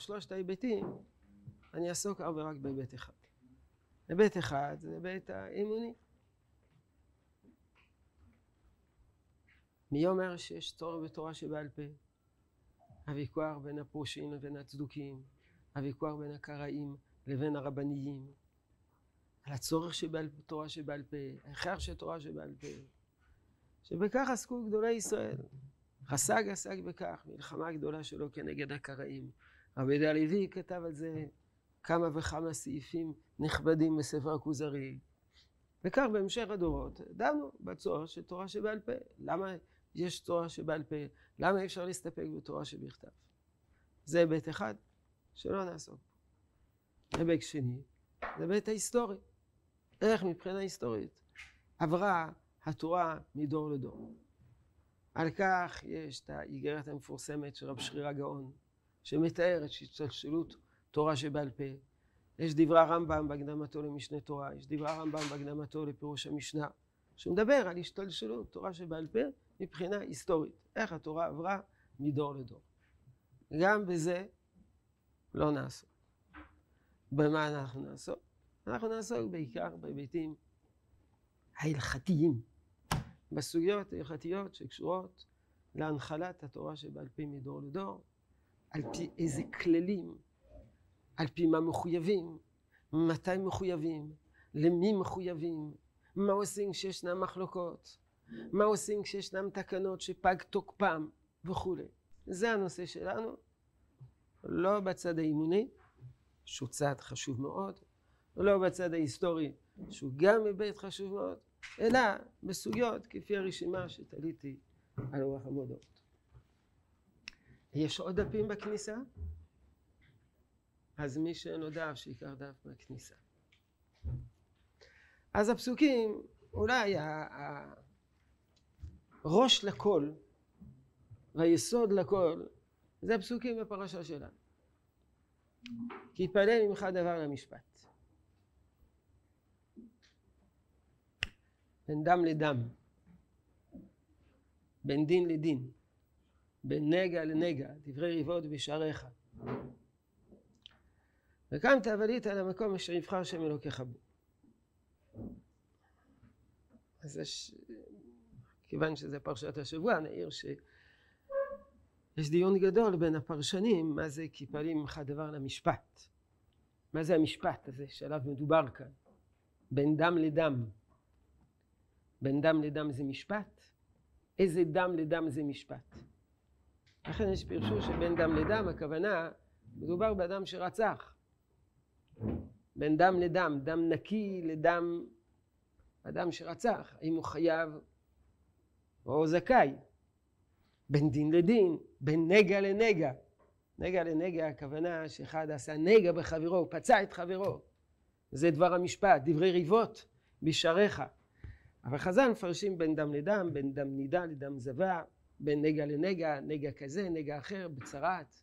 מתוך שלושת ההיבטים, אני אעסוק אך ורק בהיבט אחד. היבט אחד זה היבט האמוני. מי אומר שיש צורך בתורה שבעל פה? הוויכוח בין הפרושים לבין הצדוקים, הוויכוח בין הקראים לבין הרבניים, על הצורך שבעל תורה שבעל פה, ההכרח של תורה שבעל פה, שבכך עסקו גדולי ישראל. חסג עסק בכך, מלחמה גדולה שלו כנגד הקראים. רבי יהודה הלוי כתב על זה כמה וכמה סעיפים נכבדים בספר הכוזרי. וכך בהמשך הדורות דנו בצורך של תורה שבעל פה. למה יש תורה שבעל פה? למה אי אפשר להסתפק בתורה שבכתב? זה היבט אחד שלא נעסוק. היבט שני, זה היבט ההיסטורי. איך מבחינה היסטורית עברה התורה מדור לדור. על כך יש את האיגרת המפורסמת של רב שריר הגאון, שמתארת שהשתלשלות תורה שבעל פה. יש דברי הרמב"ם בהקדמתו למשנה תורה, יש דברי הרמב"ם בהקדמתו לפירוש המשנה, שמדבר על השתלשלות תורה שבעל פה מבחינה היסטורית, איך התורה עברה מדור לדור. גם בזה לא נעסוק. במה אנחנו נעסוק? אנחנו נעסוק בעיקר בהיבטים ההלכתיים, בסוגיות ההלכתיות שקשורות להנחלת התורה שבעל פה מדור לדור, על פי איזה כללים, על פי מה מחויבים, מתי מחויבים, למי מחויבים, מה עושים כשישנם מחלוקות, מה עושים כשישנם תקנות שפג תוקפם וכולי. זה הנושא שלנו, לא בצד האימוני, שהוא צעד חשוב מאוד, לא בצד ההיסטורי, שהוא גם היבט חשוב מאוד, אלא בסוגיות כפי הרשימה שתליתי על רוח המודעות. יש עוד דפים בכניסה? אז מי שאין לו דף, שיקח דף מהכניסה. אז הפסוקים, אולי הראש לכל והיסוד לכל, זה הפסוקים בפרשה שלנו. כי יתפלל ממך דבר למשפט. בין דם לדם, בין דין לדין, בין נגע לנגע, דברי ריבות בשעריך. וקמת ועלית על המקום אשר יבחר שם אלוקיך בו. אז יש, כיוון שזה פרשת השבוע, נעיר שיש דיון גדול בין הפרשנים, מה זה כי פעלים ממך דבר למשפט. מה זה המשפט הזה שעליו מדובר כאן? בין דם לדם. בין דם לדם זה משפט? איזה דם לדם זה משפט? לכן יש פירשו שבין דם לדם הכוונה מדובר באדם שרצח. בין דם לדם, דם נקי לדם אדם שרצח, האם הוא חייב או זכאי. בין דין לדין, בין נגע לנגע. נגע לנגע הכוונה שאחד עשה נגע בחברו, הוא פצע את חברו. זה דבר המשפט, דברי ריבות בשעריך. אבל חז"ל מפרשים בין דם לדם, בין דם נידה לדם זבה, בין נגע לנגע, נגע כזה, נגע אחר, בצרעת.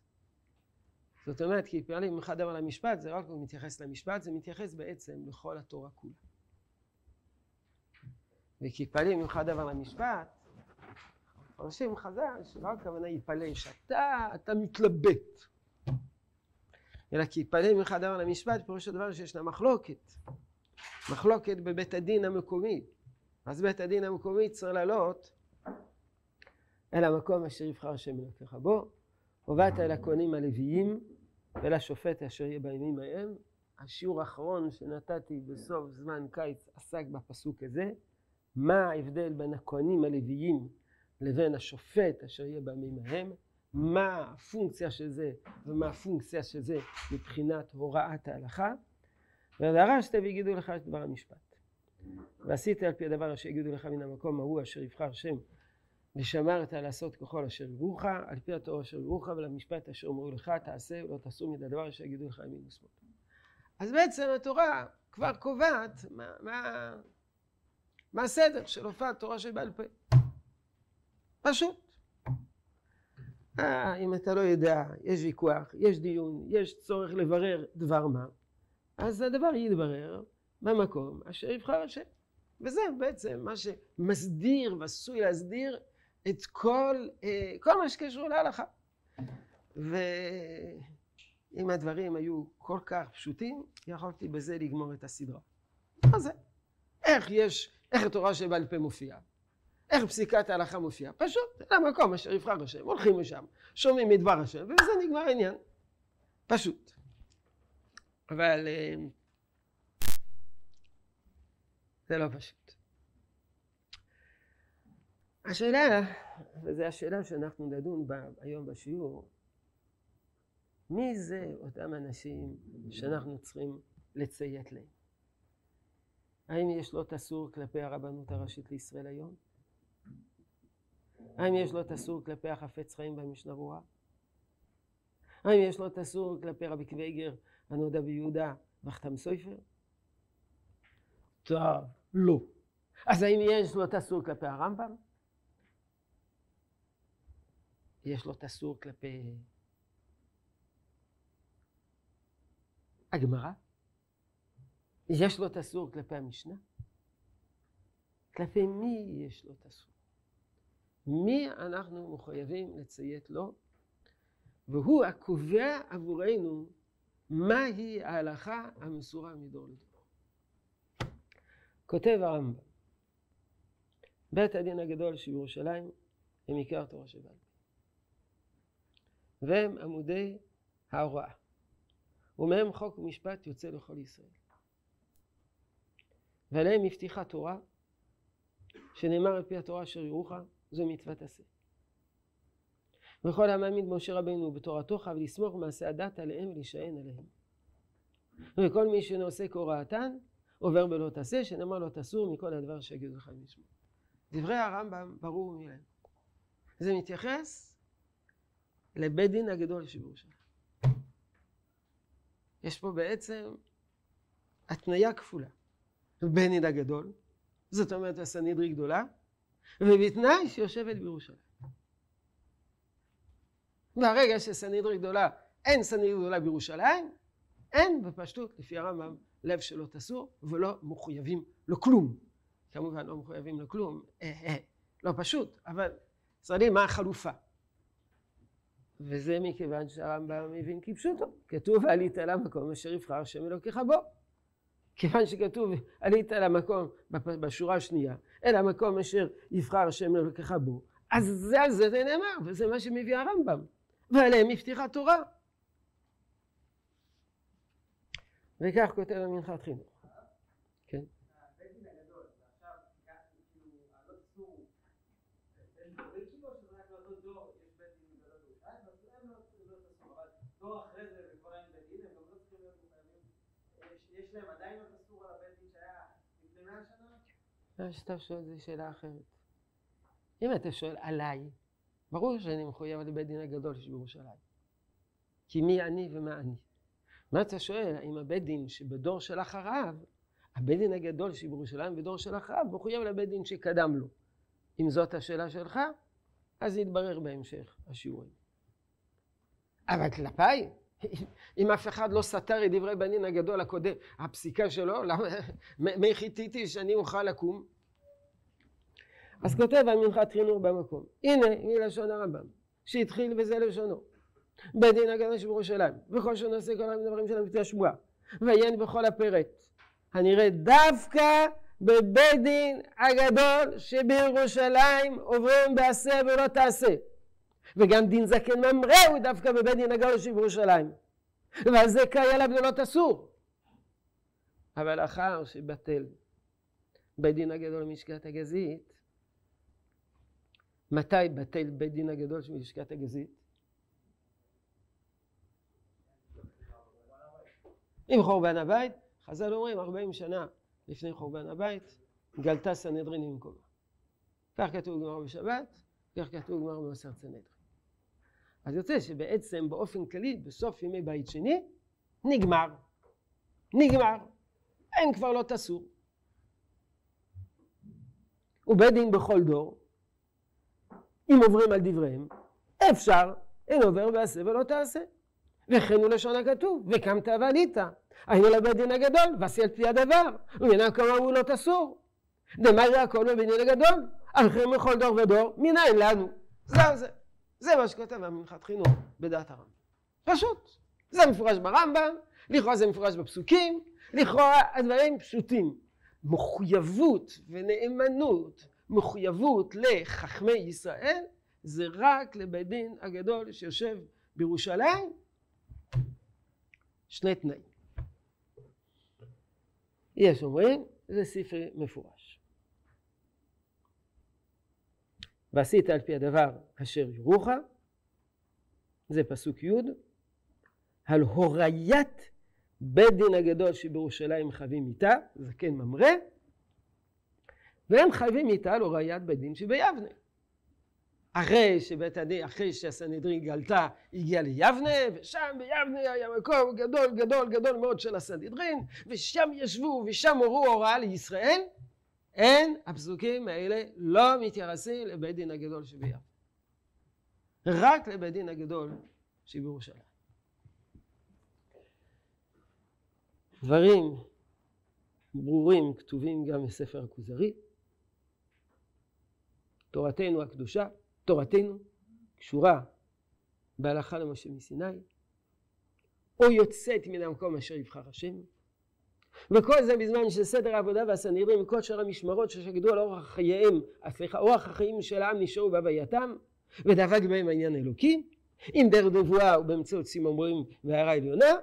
זאת אומרת, כי פעלים ממך דבר למשפט, זה רק מתייחס למשפט, זה מתייחס בעצם לכל התורה כולה. וכי פעלים ממך דבר למשפט, מפרשים חז"ל שלא הכוונה יפלא שאתה, אתה מתלבט. אלא כי יפלא ממך דבר למשפט, פירוש הדבר שישנה מחלוקת. מחלוקת בבית הדין המקומי. אז בית הדין המקומי צריך לעלות אל המקום אשר יבחר השם אלוקיך בו. הובאת אל הכהנים הלוויים ולשופט אשר יהיה בימים ההם. השיעור האחרון שנתתי בסוף זמן קיץ עסק בפסוק הזה. מה ההבדל בין הכהנים הלוויים לבין השופט אשר יהיה בימים ההם? מה הפונקציה של זה ומה הפונקציה של זה מבחינת הוראת ההלכה? והדרשת ויגידו לך את דבר המשפט. ועשית על פי הדבר אשר יגידו לך מן המקום ההוא אשר יבחר שם ושמרת לעשות ככל אשר יראוך על פי התורה אשר יראוך ולמשפט אשר אמרו לך תעשה ולא תעשו מן הדבר אשר יגידו לך ימין ושמאל. אז בעצם התורה כבר קובעת מה, מה, מה הסדר של הופעת תורה שבעל פה. פשוט. אה, אם אתה לא יודע, יש ויכוח, יש דיון, יש צורך לברר דבר מה, אז הדבר יתברר במקום אשר יבחר השם. וזה בעצם מה שמסדיר ועשוי להסדיר את כל, אה, כל מה שקשור להלכה. אם הדברים היו כל כך פשוטים, יכולתי בזה לגמור את הסדרה. מה זה? איך יש, איך התורה שבעל פה מופיעה? איך פסיקת ההלכה מופיעה? פשוט, למקום אשר יבחר השם, הולכים לשם, שומעים מדבר השם, ובזה נגמר העניין. פשוט. אבל אה, זה לא פשוט. השאלה, וזו השאלה שאנחנו נדון בה היום בשיעור, מי זה אותם אנשים שאנחנו צריכים לציית להם? האם יש לו תסור כלפי הרבנות הראשית לישראל היום? האם יש לו תסור כלפי החפץ חיים במשנה ברורה? האם יש לו תסור כלפי רבי קוויגר הנודע ביהודה וחתם סויפר? טוב, לא. אז האם יש לו תסור כלפי הרמב"ם? יש לו תסור כלפי הגמרא? יש לו את אסור כלפי המשנה? כלפי מי יש לו את אסור? מי אנחנו מחויבים לציית לו? והוא הקובע עבורנו מהי ההלכה המסורה מדור לדור. כותב הרמב"ם, בית הדין הגדול של ירושלים הם עיקר תורה שבעל והם עמודי ההוראה. ומהם חוק ומשפט יוצא לכל ישראל. ועליהם הבטיחה תורה, שנאמר על פי התורה אשר ירוך, זו מצוות עשה. וכל המעמיד משה רבנו בתורתו חייב לסמוך מעשה הדת עליהם ולהישען עליהם. וכל מי שנושא כהוראתן עובר בלא תעשה, שנאמר לו תסור מכל הדבר שיגידו לך לשמוע. דברי הרמב"ם ברור מלהם. זה מתייחס לבית דין הגדול שבירושלים. יש פה בעצם התניה כפולה. בית דין הגדול, זאת אומרת הסנהדרי גדולה, ובתנאי שיושבת בירושלים. ברגע שסנהדרי גדולה, אין סנהדרי גדולה בירושלים, אין בפשטות, לפי הרמב"ם, לב שלא תסור ולא מחויבים לכלום. כמובן לא מחויבים לכלום, אה, אה, לא פשוט, אבל צריך מה החלופה. וזה מכיוון שהרמב"ם מבין כפשוטו. כתוב עלית למקום אשר יבחר השם אלוקיך בו. כיוון שכתוב עלית למקום בשורה השנייה, אל המקום אשר יבחר השם אלוקיך בו, אז זה על זה זה נאמר, וזה מה שמביא הרמב"ם. ועליהם הבטיחה תורה. וכך כותב המנחת חינוך. כן. דור אחרי זה וכבר אין בית דין, הם גם לא צריכים להיות מחויבים. יש להם עדיין עוד אסור על הבית דין שהיה לפני מאה שנה? מה שאתה שואל זה שאלה אחרת. אם אתה שואל עליי, ברור שאני מחויב לבית דין הגדול שבירושלים. כי מי אני ומה אני. מה אתה שואל, האם הבית דין שבדור של אחריו, הבית דין הגדול שבירושלים בדור של אחריו, מחויב לבית דין שקדם לו. אם זאת השאלה שלך, אז יתברר בהמשך השיעורים. אבל כלפיי, אם אף אחד לא סתר את דברי בנין הגדול הקודם, הפסיקה שלו, למה, מי חיתיתי שאני אוכל לקום? אז כותב המנחת חינוך במקום, הנה מלשון הרמב"ם, שהתחיל וזה לשונו, בית דין הגדול שבירושלים, וכל שנעשה כל הדברים שלנו לפי השבועה, ועיין בכל הפרק, הנראה דווקא בבית דין הגדול שבירושלים עוברים בעשה ולא תעשה. וגם דין זקן ממרא הוא דווקא בבית דין הגדול של ירושלים. ועל זה קריא לבדלות אסור. אבל אחר שבטל בית דין הגדול משקעת הגזית, מתי בטל בית דין הגדול של משקעת הגזית? עם חורבן הבית, חז"ל אומרים 40 שנה לפני חורבן הבית, גלתה סנהדרין במקומה. כך כתוב גמר בשבת, כך כתוב גמר במסר סנהדרין. אז יוצא שבעצם באופן כללי בסוף ימי בית שני נגמר. נגמר. אין כבר לא תסור. ובית דין בכל דור, אם עוברים על דבריהם, אפשר, אין עובר ועשה ולא תעשה. וכן הוא לשון הכתוב, וקמת ועלית. היינו לבית דין הגדול, ועשי על פי הדבר, ומנה כמה הוא לא תסור. דמרי הכל בבית דין הגדול, אחרים בכל דור ודור, מנין לנו. זהו זה. זה מה שכותב המנחת חינוך בדעת הרמב"ם. פשוט. זה מפורש ברמב"ם, לכאורה זה מפורש בפסוקים, לכאורה הדברים פשוטים. מחויבות ונאמנות, מחויבות לחכמי ישראל, זה רק לבית דין הגדול שיושב בירושלים. שני תנאים. יש אומרים, זה ספר מפורש. ועשית על פי הדבר אשר יורוך, זה פסוק י', על הוריית בית דין הגדול שבירושלים חייבים איתה, זה כן ממרא, והם חייבים איתה על הוריית בית דין שביבנה. אחרי שבית הדין, אחרי שהסנהדרין גלתה, הגיע ליבנה, ושם ביבנה היה מקום גדול גדול גדול מאוד של הסנהדרין, ושם ישבו ושם הורו הוראה לישראל, אין, הפסוקים האלה לא מתייחסים לבית דין הגדול שביבנה. רק לבית דין הגדול שבירושלים. דברים ברורים כתובים גם בספר הכוזרי. תורתנו הקדושה, תורתנו קשורה בהלכה למשה מסיני, או יוצאת מן המקום אשר יבחר השם. וכל זה בזמן שסדר העבודה והסנהדרין וכל שאר המשמרות ששקדו על אורח חייהם, סליחה, אורח החיים של העם נשארו בהווייתם, ודבק בהם העניין האלוקי, עם דרך נבואה ובאמצעות סימומרים והערה עליונה,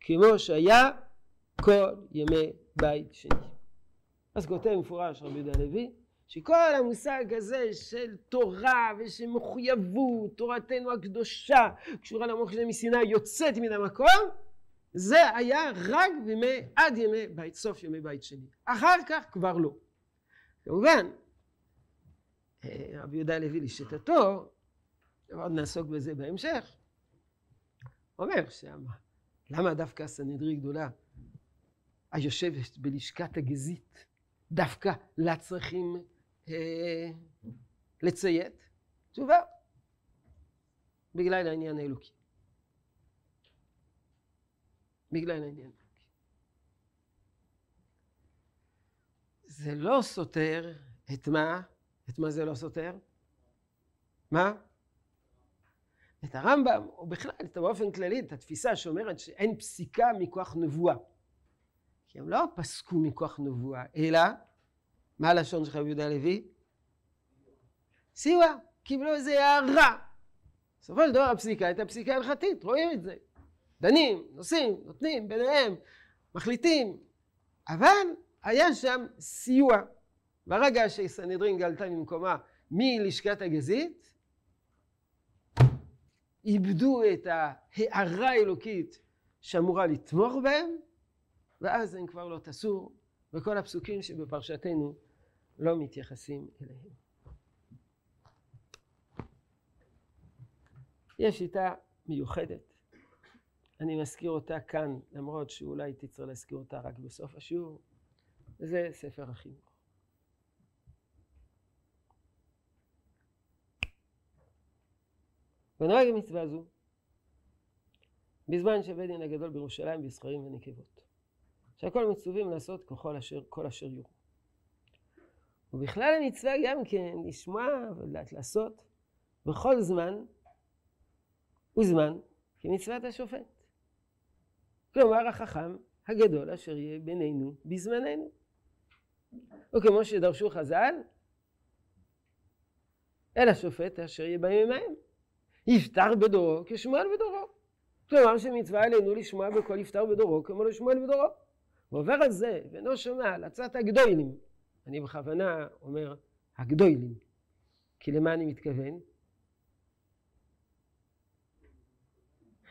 כמו שהיה כל ימי בית שני. אז כותב מפורש רבי יהודה הלוי, שכל המושג הזה של תורה ושל מחויבות, תורתנו הקדושה, קשורה למוח מסיני, יוצאת מן המקום, זה היה רק בימי, עד ימי בית, סוף ימי בית שני. אחר כך כבר לא. כמובן, אה, רבי יהודה הלוי לשיטתו, עוד נעסוק בזה בהמשך, אומר שם, למה דווקא הסנהדרי גדולה היושבת בלשכת הגזית, דווקא אה, לציית? תשובה, בגלל העניין האלוקי. בגלל העניין האלוקי. זה לא סותר את מה? את מה זה לא סותר? מה? את הרמב"ם, או בכלל, את באופן כללי, את התפיסה שאומרת שאין פסיקה מכוח נבואה. כי הם לא פסקו מכוח נבואה, אלא, מה הלשון של רבי יהודה הלוי? סיוע, קיבלו איזה הערה. בסופו של דבר הפסיקה הייתה פסיקה הלכתית, רואים את זה. דנים, נוסעים, נותנים ביניהם, מחליטים. אבל היה שם סיוע. ברגע שסנהדרין גלתה ממקומה מלשכת הגזית, איבדו את ההערה האלוקית שאמורה לתמוך בהם, ואז הם כבר לא תסור, וכל הפסוקים שבפרשתנו לא מתייחסים אליהם. יש שיטה מיוחדת, אני מזכיר אותה כאן, למרות שאולי צריך להזכיר אותה רק בסוף השיעור, זה ספר החינוך. ונוהג מצווה זו בזמן שבית דין הגדול בירושלים בזכרים ונקבות. שהכל מצווים לעשות ככל אשר, כל אשר יורו. ובכלל המצווה גם כן לשמוע ולדעת לעשות בכל זמן וזמן כמצוות השופט. כלומר החכם הגדול אשר יהיה בינינו בזמננו. וכמו שדרשו חז"ל, אל השופט אשר יהיה בימים ההם. יפתח בדורו כשמואל בדורו. כלומר שמצווה עלינו לשמוע בכל יפתח בדורו כמו לשמואל בדורו. ועובר על זה ואינו שומע על עצת הגדולים. אני בכוונה אומר הגדולים. כי למה אני מתכוון?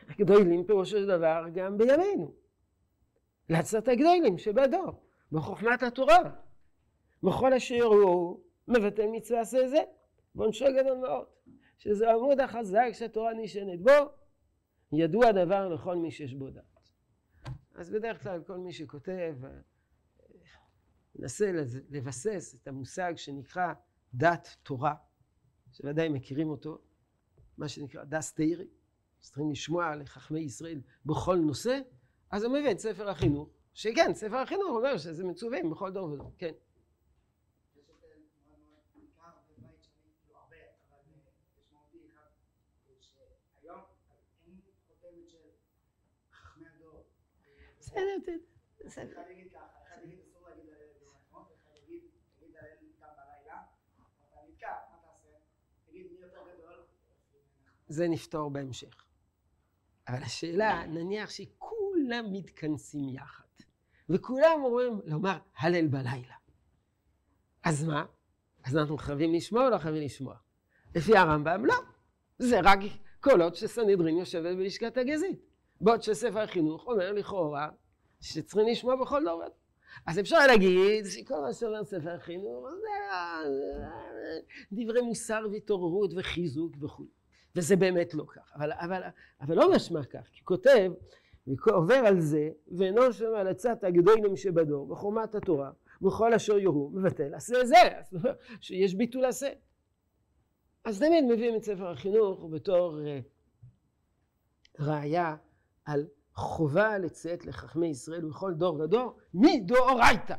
הגדולים פירושו של דבר גם בימינו. לעצת הגדולים שבדור, בחוכמת התורה. בכל אשר הוא מבטא מצווה עשה זה, ועונשו גדול מאוד. שזה העמוד החזק שהתורה נשענת בו, ידוע דבר לכל מי שיש בו דעת. אז בדרך כלל כל מי שכותב מנסה לבסס את המושג שנקרא דת תורה, שוודאי מכירים אותו, מה שנקרא דס תירי, צריכים לשמוע לחכמי ישראל בכל נושא, אז הוא מביא את ספר החינוך, שכן, ספר החינוך אומר שזה מצווים בכל דור ודור, כן. בסדר. זה נפתור בהמשך. אבל השאלה, נניח שכולם מתכנסים יחד, וכולם אומרים לומר הלל בלילה. אז מה? אז אנחנו חייבים לשמוע או לא חייבים לשמוע? לפי הרמב"ם, לא. זה רק קולות שסנהדרין יושבת בלשכת הגזית. בעוד שספר החינוך אומר לכאורה שצריכים לשמוע בכל דור. אז אפשר להגיד שכל מה שאומר ספר החינוך זה דברי מוסר והתעוררות וחיזוק וכו'. וזה באמת לא כך. אבל, אבל, אבל לא משמע כך, כי כותב, עובר על זה, ואינו שומע על עצת הגדולים שבדור, בחומת התורה, בכל אשר יורו, מבטל, עשה זה, שיש ביטול עשה. אז תמיד מביאים את ספר החינוך בתור uh, ראיה על חובה לציית לחכמי ישראל בכל דור ודור, מדאורייתא.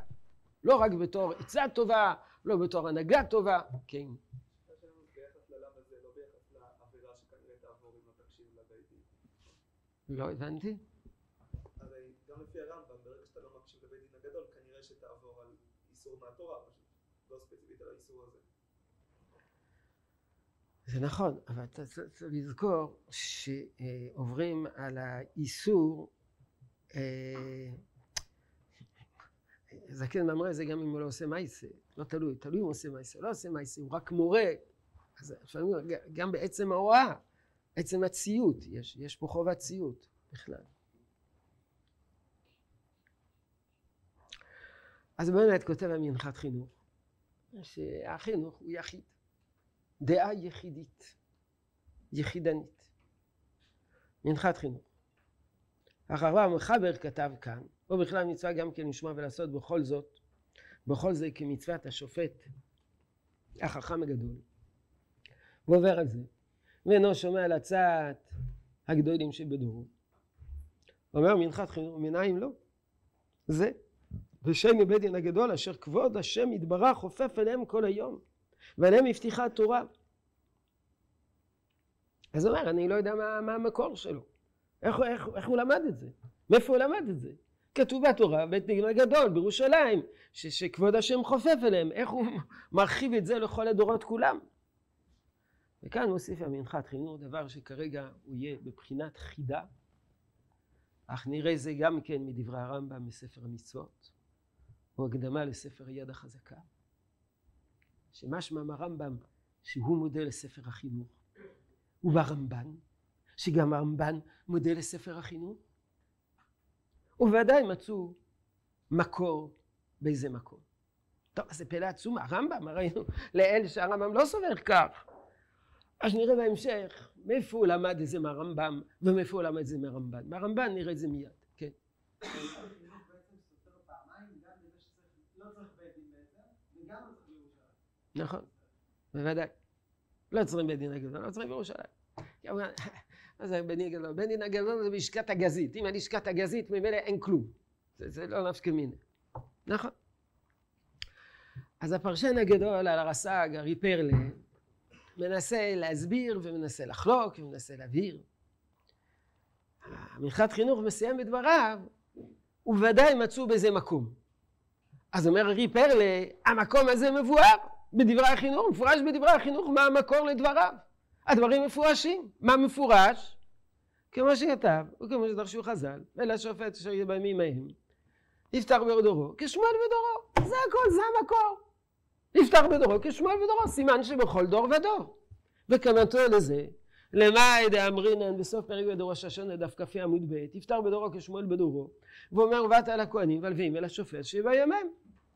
לא רק בתור עצה טובה, לא בתור הנהגה טובה, כן. לא הבנתי. הרי גם לפי הרמב"ם, ברגע שאתה לא מקשיב לבית דין הגדול, כנראה שתעבור על איסור מהתורה, פשוט לא ספציפית על האיסור הזה. זה נכון, אבל אתה צריך לזכור שעוברים על האיסור אה, זקן ממרא זה גם אם הוא לא עושה מייסה, לא תלוי, תלוי אם הוא עושה מייסה, לא עושה מייסה, הוא רק מורה, אז גם בעצם ההוראה עצם הציות, יש, יש פה חובת ציות בכלל. אז באמת כותב המנחת חינוך, שהחינוך הוא יחיד, דעה יחידית, יחידנית. מנחת חינוך. הרב מחבר כתב כאן, או בכלל מצווה גם כן לשמוע ולעשות בכל זאת, בכל זה כמצוות השופט החכם הגדול. ועובר על זה. ואינו שומע לצעת הגדולים שבדורו. אומר מנחת חינוך, מנין לא? זה. ושם מבית דין הגדול אשר כבוד השם יתברך חופף אליהם כל היום ועליהם הבטיחה התורה. אז הוא אומר, אני לא יודע מה, מה המקור שלו. איך, איך, איך הוא למד את זה? מאיפה הוא למד את זה? כתוב בתורה, בית דין הגדול בירושלים, ש, שכבוד השם חופף אליהם. איך הוא מרחיב את זה לכל הדורות כולם? וכאן מוסיף המנחת חינוך דבר שכרגע הוא יהיה בבחינת חידה, אך נראה זה גם כן מדברי הרמב"ם מספר המצוות, או הקדמה לספר יד החזקה, שמשמע מהרמב"ם שהוא מודה לספר החינוך, וברמב"ן, שגם הרמב"ן מודה לספר החינוך, ובוודאי מצאו מקור באיזה מקום. טוב, זה פלא עצום, הרמב"ם, ראינו לאל שהרמב"ם לא סובר כך. אז נראה בהמשך מאיפה הוא למד את זה מהרמב"ם ומאיפה הוא למד את זה מהרמב"ן. מהרמב"ן נראה את זה מיד, כן. נכון, בוודאי. לא צריכים בית דין הגדול, לא צריכים בירושלים. מה זה בית דין הגדול? בית דין הגדול זה בלשכת הגזית. אם הלשכת הגזית ממילא אין כלום. זה לא נפש כמינה. נכון. אז הפרשן הגדול על הרס"ג, ארי פרלה, מנסה להסביר ומנסה לחלוק ומנסה להבהיר. המנחת חינוך מסיים בדבריו, ובוודאי מצאו בזה מקום. אז אומר רי פרלה, המקום הזה מבואר בדברי החינוך, מפורש בדברי החינוך מה המקור לדבריו. הדברים מפורשים. מה מפורש? כמו שכתב, וכמו שדרשו חז"ל, ולשופט אשר יהיה בימים ההם, יפתח בדורו כשמואל בדורו. זה הכל, זה המקור. יפתח בדורו כשמואל בדורו, סימן שבכל דור ודור. וכמתו לזה, למאי דאמרינן בסוף פרק בדור השושנה דף כ"ה עמוד ב', יפתח בדורו כשמואל בדורו, ואומר ובאת אל הכהנים והלווים אל השופט שיבימם.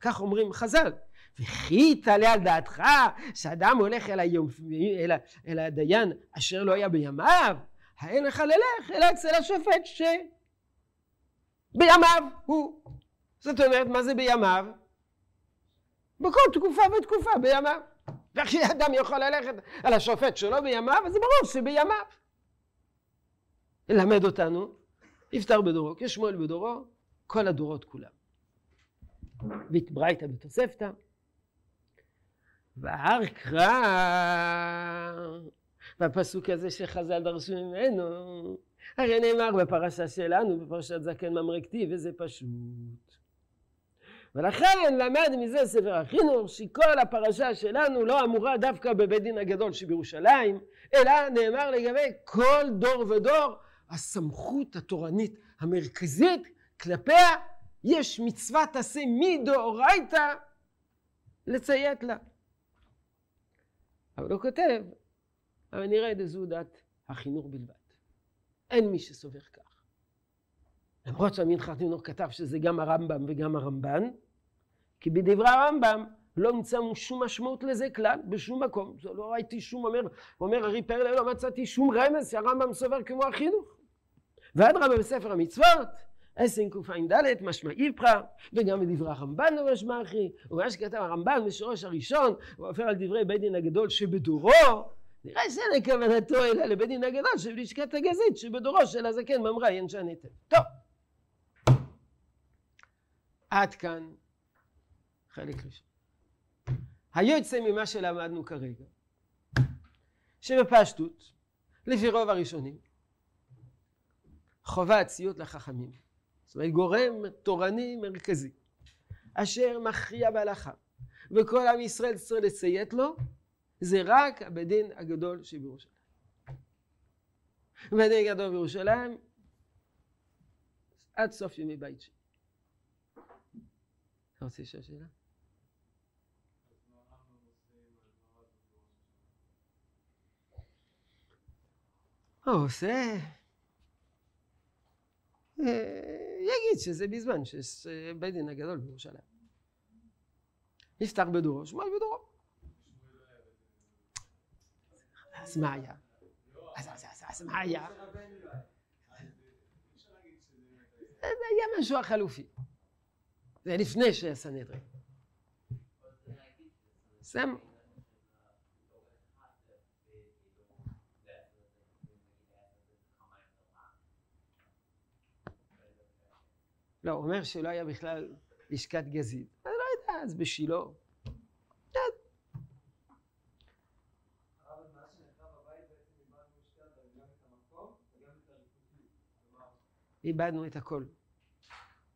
כך אומרים חז"ל. וכי תעלה על דעתך שאדם הולך אל, היום, אל, אל הדיין אשר לא היה בימיו, האין לך ללך אלא אצל השופט שבימיו הוא. זאת אומרת, מה זה בימיו? בכל תקופה ותקופה בימיו. וכי אדם יכול ללכת על השופט שלו בימיו, אז זה ברור שבימיו. ללמד אותנו, יפטר בדורו, כשמואל בדורו, כל הדורות כולם. והתברייתא בתוספתא, והר קרא, והפסוק הזה שחז"ל דרשו ממנו, הרי נאמר בפרשה שלנו, בפרשת זקן ממרק טיב, וזה פשוט. ולכן למד מזה ספר החינוך שכל הפרשה שלנו לא אמורה דווקא בבית דין הגדול שבירושלים, אלא נאמר לגבי כל דור ודור הסמכות התורנית המרכזית כלפיה יש מצוות עשה מדאורייתא לציית לה. אבל הוא כותב, אבל נראה דזו דת החינוך בלבד. אין מי שסובר כך. למרות שהמנחת חינוך כתב שזה גם הרמב"ם וגם הרמב"ן, כי בדברי הרמב"ם לא נמצא שום משמעות לזה כלל, בשום מקום. לא ראיתי שום, אומר, אומר ארי פרלה, לא מצאתי שום רמז שהרמב"ם סובר כמו החינוך. ואדרבה בספר המצוות, עשן קע"ד משמע איפכא, וגם בדברי הרמב"ן לא משמע אחי, ומה שכתב הרמב"ן בשורש הראשון, הוא עובר על דברי בית דין הגדול שבדורו, נראה שאין כוונתו אלא לבית דין הגדול שבלשכת הגזית שבדורו של הזקן ממרא ינשן היטב. טוב, עד כאן חלק ראשון. היוצא ממה שלמדנו כרגע, שבפשטות, לפי רוב הראשונים, חובה ציות לחכמים. זאת אומרת, גורם תורני מרכזי, אשר מכריע בהלכה, וכל עם ישראל צריך לציית לו, זה רק הבית דין הגדול שבירושלים. בית דין הגדול בירושלים, עד סוף ימי בית שני. אתה רוצה לשאול שאלה? הוא עושה, יגיד שזה בזמן שיש בית דין הגדול בירושלים. נפתח בדורו, שמואל בדורו. אז מה היה? אז מה היה? זה היה משהו החלופי. זה לפני שהיה סנהדרין. סם. לא, הוא אומר שלא היה בכלל לשכת גזית. אני לא יודע, אז בשילה. איבדנו את הכל.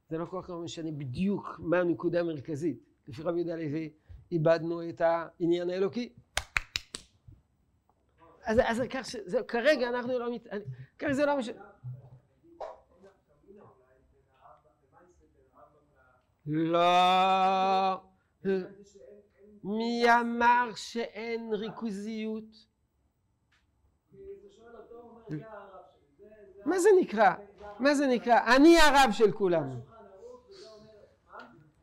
זה לא כל כך משנה בדיוק מה הנקודה המרכזית. לפי רבי יהודה לוי, איבדנו את העניין האלוקי. אז, אז כך שזה, כרגע אנחנו לא מת... כרגע זה לא משנה. לא. מי אמר שאין ריכוזיות? מה זה נקרא? מה זה נקרא? אני הרב של כולם.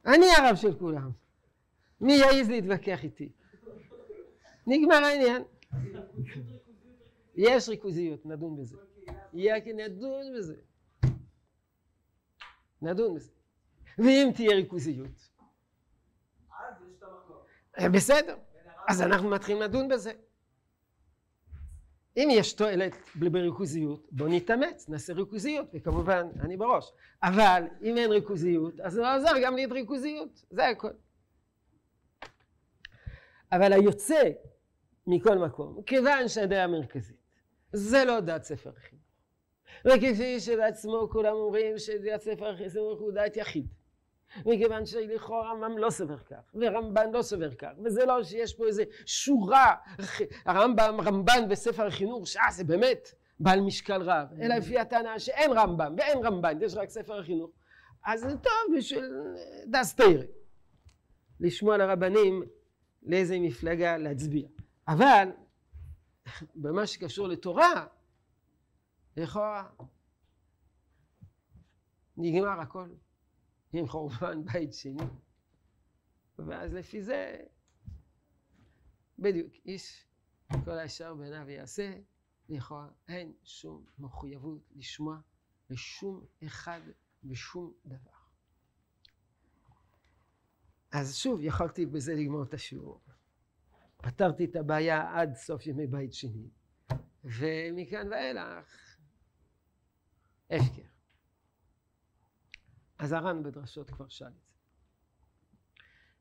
אני הרב של כולם. מי יעז להתווכח איתי? נגמר העניין. יש ריכוזיות, נדון בזה. נדון בזה. נדון בזה. ואם תהיה ריכוזיות? בסדר, אז אנחנו מתחילים לדון בזה. אם יש תועלת בריכוזיות, בוא נתאמץ, נעשה ריכוזיות, וכמובן, אני בראש. אבל אם אין ריכוזיות, אז לא עוזר גם להיות ריכוזיות, זה הכל. אבל היוצא מכל מקום, כיוון שהדעה המרכזית, זה לא דעת ספר החינוך. וכפי שבעצמו כולם אומרים שדעת ספר החינוך הוא דעת יחיד. מכיוון שלכאורה רמב"ם לא סובר כך, ורמב"ן לא סובר כך, וזה לא שיש פה איזה שורה, הרמב"ם, רמב"ן בספר החינוך, שעה זה באמת בעל משקל רב, אלא לפי הטענה שאין רמב"ם ואין רמב"ן, יש רק ספר החינוך, אז זה טוב בשביל דס תרא, לשמוע לרבנים לאיזה מפלגה להצביע. אבל במה שקשור לתורה, לכאורה נגמר הכל. עם חורבן בית שני. ואז לפי זה, בדיוק, איש כל הישר בעיניו יעשה, לכאורה אין שום מחויבות לשמוע לשום אחד ושום דבר. אז שוב, יכולתי בזה לגמור את השיעור. פתרתי את הבעיה עד סוף ימי בית שני, ומכאן ואילך, הפקר. אז הר"ן בדרשות כבר שאל את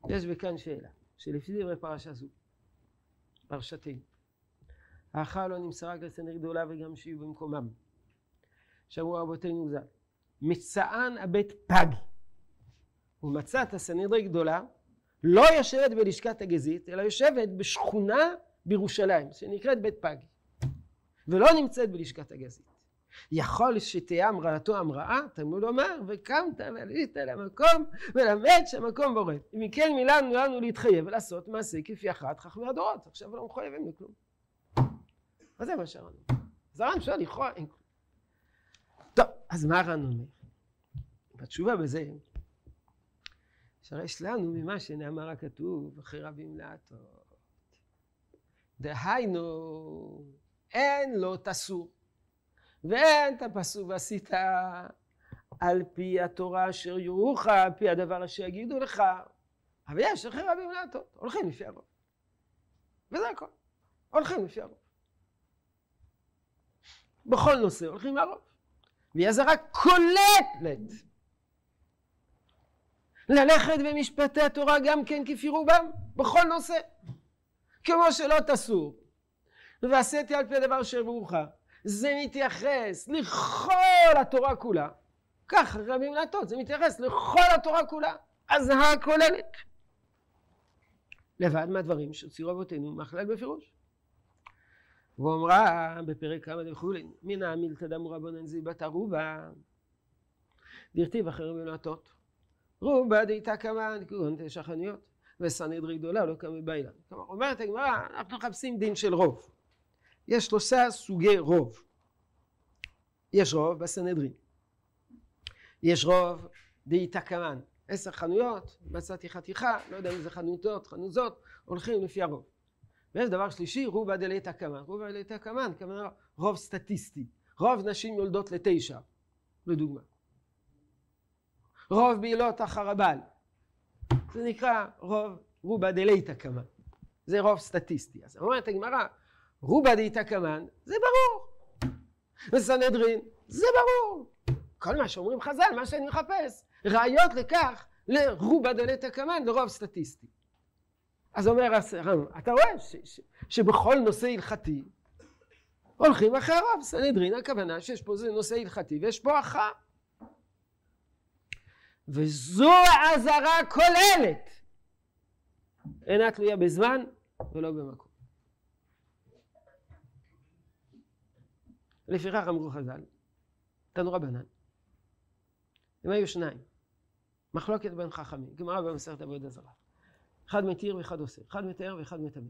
זה. יש בכאן שאלה, שלפי דברי פרשה זו, פרשתנו, ההכרעה לא נמסרה לסנהדרין גדולה וגם שיהיו במקומם. שאמרו רבותינו ז"ל, מצען הבית פג. ומצאת הסנהדרין גדולה לא יושבת בלשכת הגזית, אלא יושבת בשכונה בירושלים, שנקראת בית פג. ולא נמצאת בלשכת הגזית. יכול שתהיה המראתו המראה, תלמוד אומר, וקמת ועלית למקום ולמד שהמקום בורא. אם כן מילאנו לנו להתחייב ולעשות מעשה כפי אחת חכמי הדורות. עכשיו לא מחויבים לכלום. אז זה מה שהר"ן אומר. אז הר"ן שואל לכאורה אין כלום. טוב, אז מה הר"ן אומר? התשובה בזה, שרש לנו ממה שנאמר הכתוב אחרי רבים להטות. דהיינו, אין לו תסור. ואין את הפסוק ועשית על פי התורה אשר יורוך, על פי הדבר אשר יגידו לך. אבל יש אחרי רבים להטות, הולכים לפי הרוב. וזה הכל. הולכים לפי הרוב. בכל נושא הולכים לרוב. והיא אזהרה כוללת. ללכת במשפטי התורה גם כן כפי רובם, בכל נושא. כמו שלא תסור. ועשיתי על פי הדבר אשר יורוך. זה מתייחס לכל התורה כולה. כך רבים להטות, זה מתייחס לכל התורה כולה. אזהרה כוללת. לבד מהדברים שהוציאו רבותינו מהכלל בפירוש. ואומרה בפרק כמה דחולין, מן המילתא דמו רבנן זיבת ערובה. דכתיב אחרי רבים להטות. רובה דאיתה כמה כגון תשע חנויות וסנהדרי גדולה לא קמה באילן. כלומר אומרת הגמרא אנחנו מחפשים דין של רוב. יש שלושה סוגי רוב. יש רוב בסנהדרין. יש רוב דאיתא קמן. עשר חנויות, מצאתי חתיכה, לא יודע אם זה חנותות, חנוזות, הולכים לפי הרוב. ויש דבר שלישי, רובה דליתא קמן. רובה דליתא קמן, כמובן רוב סטטיסטי. רוב נשים יולדות לתשע, לדוגמה. רוב בעילות החרבל. זה נקרא רוב רובה דליתא קמן. זה רוב סטטיסטי. אז אומרת הגמרא, רובה דאיתא קמן, זה ברור. וסנהדרין, זה ברור. כל מה שאומרים חז"ל, מה שאני מחפש, ראיות לכך לרובה דלתא קמן, לרוב סטטיסטי. אז אומר הר"ם, אתה רואה ש, ש, שבכל נושא הלכתי הולכים אחרי הרוב. סנהדרין, הכוונה שיש פה זה נושא הלכתי ויש פה הכרעה. וזו האזהרה כוללת. אינה תלויה בזמן ולא במקום. לפיכך אמרו חז"ל, תנו רבנן, הם היו שניים, מחלוקת בין חכמים, גמרא במסכת עבודה זרה. אחד מתיר ואחד עושה, אחד מתאר ואחד מטמא.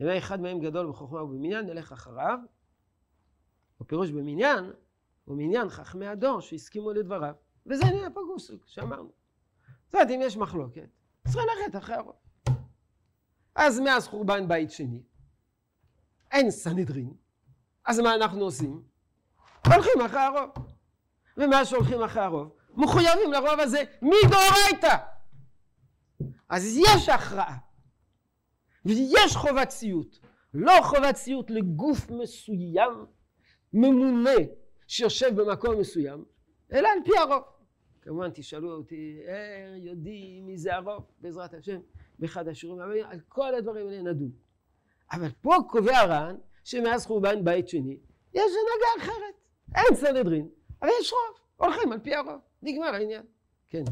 אם היה אחד מהם גדול בחוכמה ובמניין, נלך אחריו. הפירוש במניין, הוא מניין חכמי הדור שהסכימו לדבריו. וזה נהיה פגוסוק, שאמרנו. זאת אומרת, אם יש מחלוקת, צריך ללכת אחרי הרוב. אז מאז חורבן בית שני, אין סנהדרין, אז מה אנחנו עושים? הולכים אחרי הרוב. ומה שהולכים אחרי הרוב, מחויבים לרוב הזה מדאורייתא. אז יש הכרעה. ויש חובת ציות. לא חובת ציות לגוף מסוים, ממונה, שיושב במקום מסוים, אלא על פי הרוב. כמובן תשאלו אותי, אה, יודעים מי זה הרוב, בעזרת השם, באחד השיעורים על כל הדברים האלה נדון. אבל פה קובע ר"ן שמאז חורבן בית שני יש הנהגה אחרת. אין סנהדרין, אבל יש רוב, הולכים על פי הרוב. נגמר העניין. כן.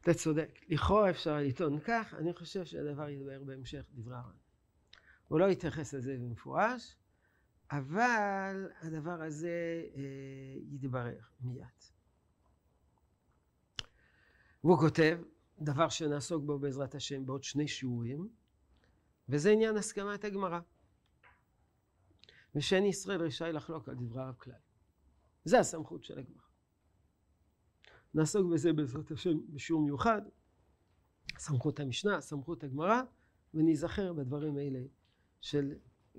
אתה צודק. לכאורה אפשר לטעון כך, אני חושב שהדבר ידבר בהמשך דברי הר"ן. הוא לא יתייחס לזה במפורש, אבל הדבר הזה אה, יתברר מיד. והוא כותב, דבר שנעסוק בו בעזרת השם בעוד שני שיעורים, וזה עניין הסכמת הגמרא. ושאין ישראל רשאי לחלוק על דברי הרב כלל. זה הסמכות של הגמרא. נעסוק בזה בעזרת השם בשיעור מיוחד. סמכות המשנה, סמכות הגמרא, וניזכר בדברים האלה של,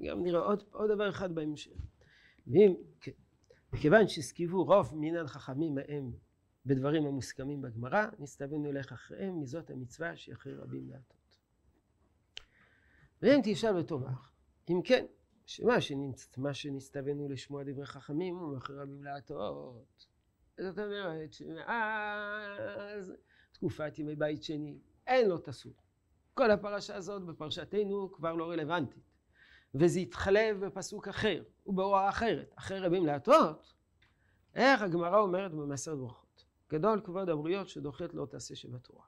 גם נראה עוד, עוד דבר אחד בהמשך. ואם, מכיוון שהסכיבו רוב מינן חכמים מהם בדברים המוסכמים בגמרא, נסתווינו לך אחריהם, מזאת המצווה שיחרי רבים להטות. ואם תשאל ותאמר, אם כן, שמה. שנסתווינו לשמוע דברי חכמים הוא מאחרי רבים להטות. זאת אומרת שמאז תקופת ימי בית שני אין לו תסור. כל הפרשה הזאת בפרשתנו כבר לא רלוונטית. וזה יתחלב בפסוק אחר ובהוראה אחרת, אחרי רבים להטות. איך הגמרא אומרת במסר ברכות? גדול כבוד הבריות שדוחת לא תעשה שבתורה.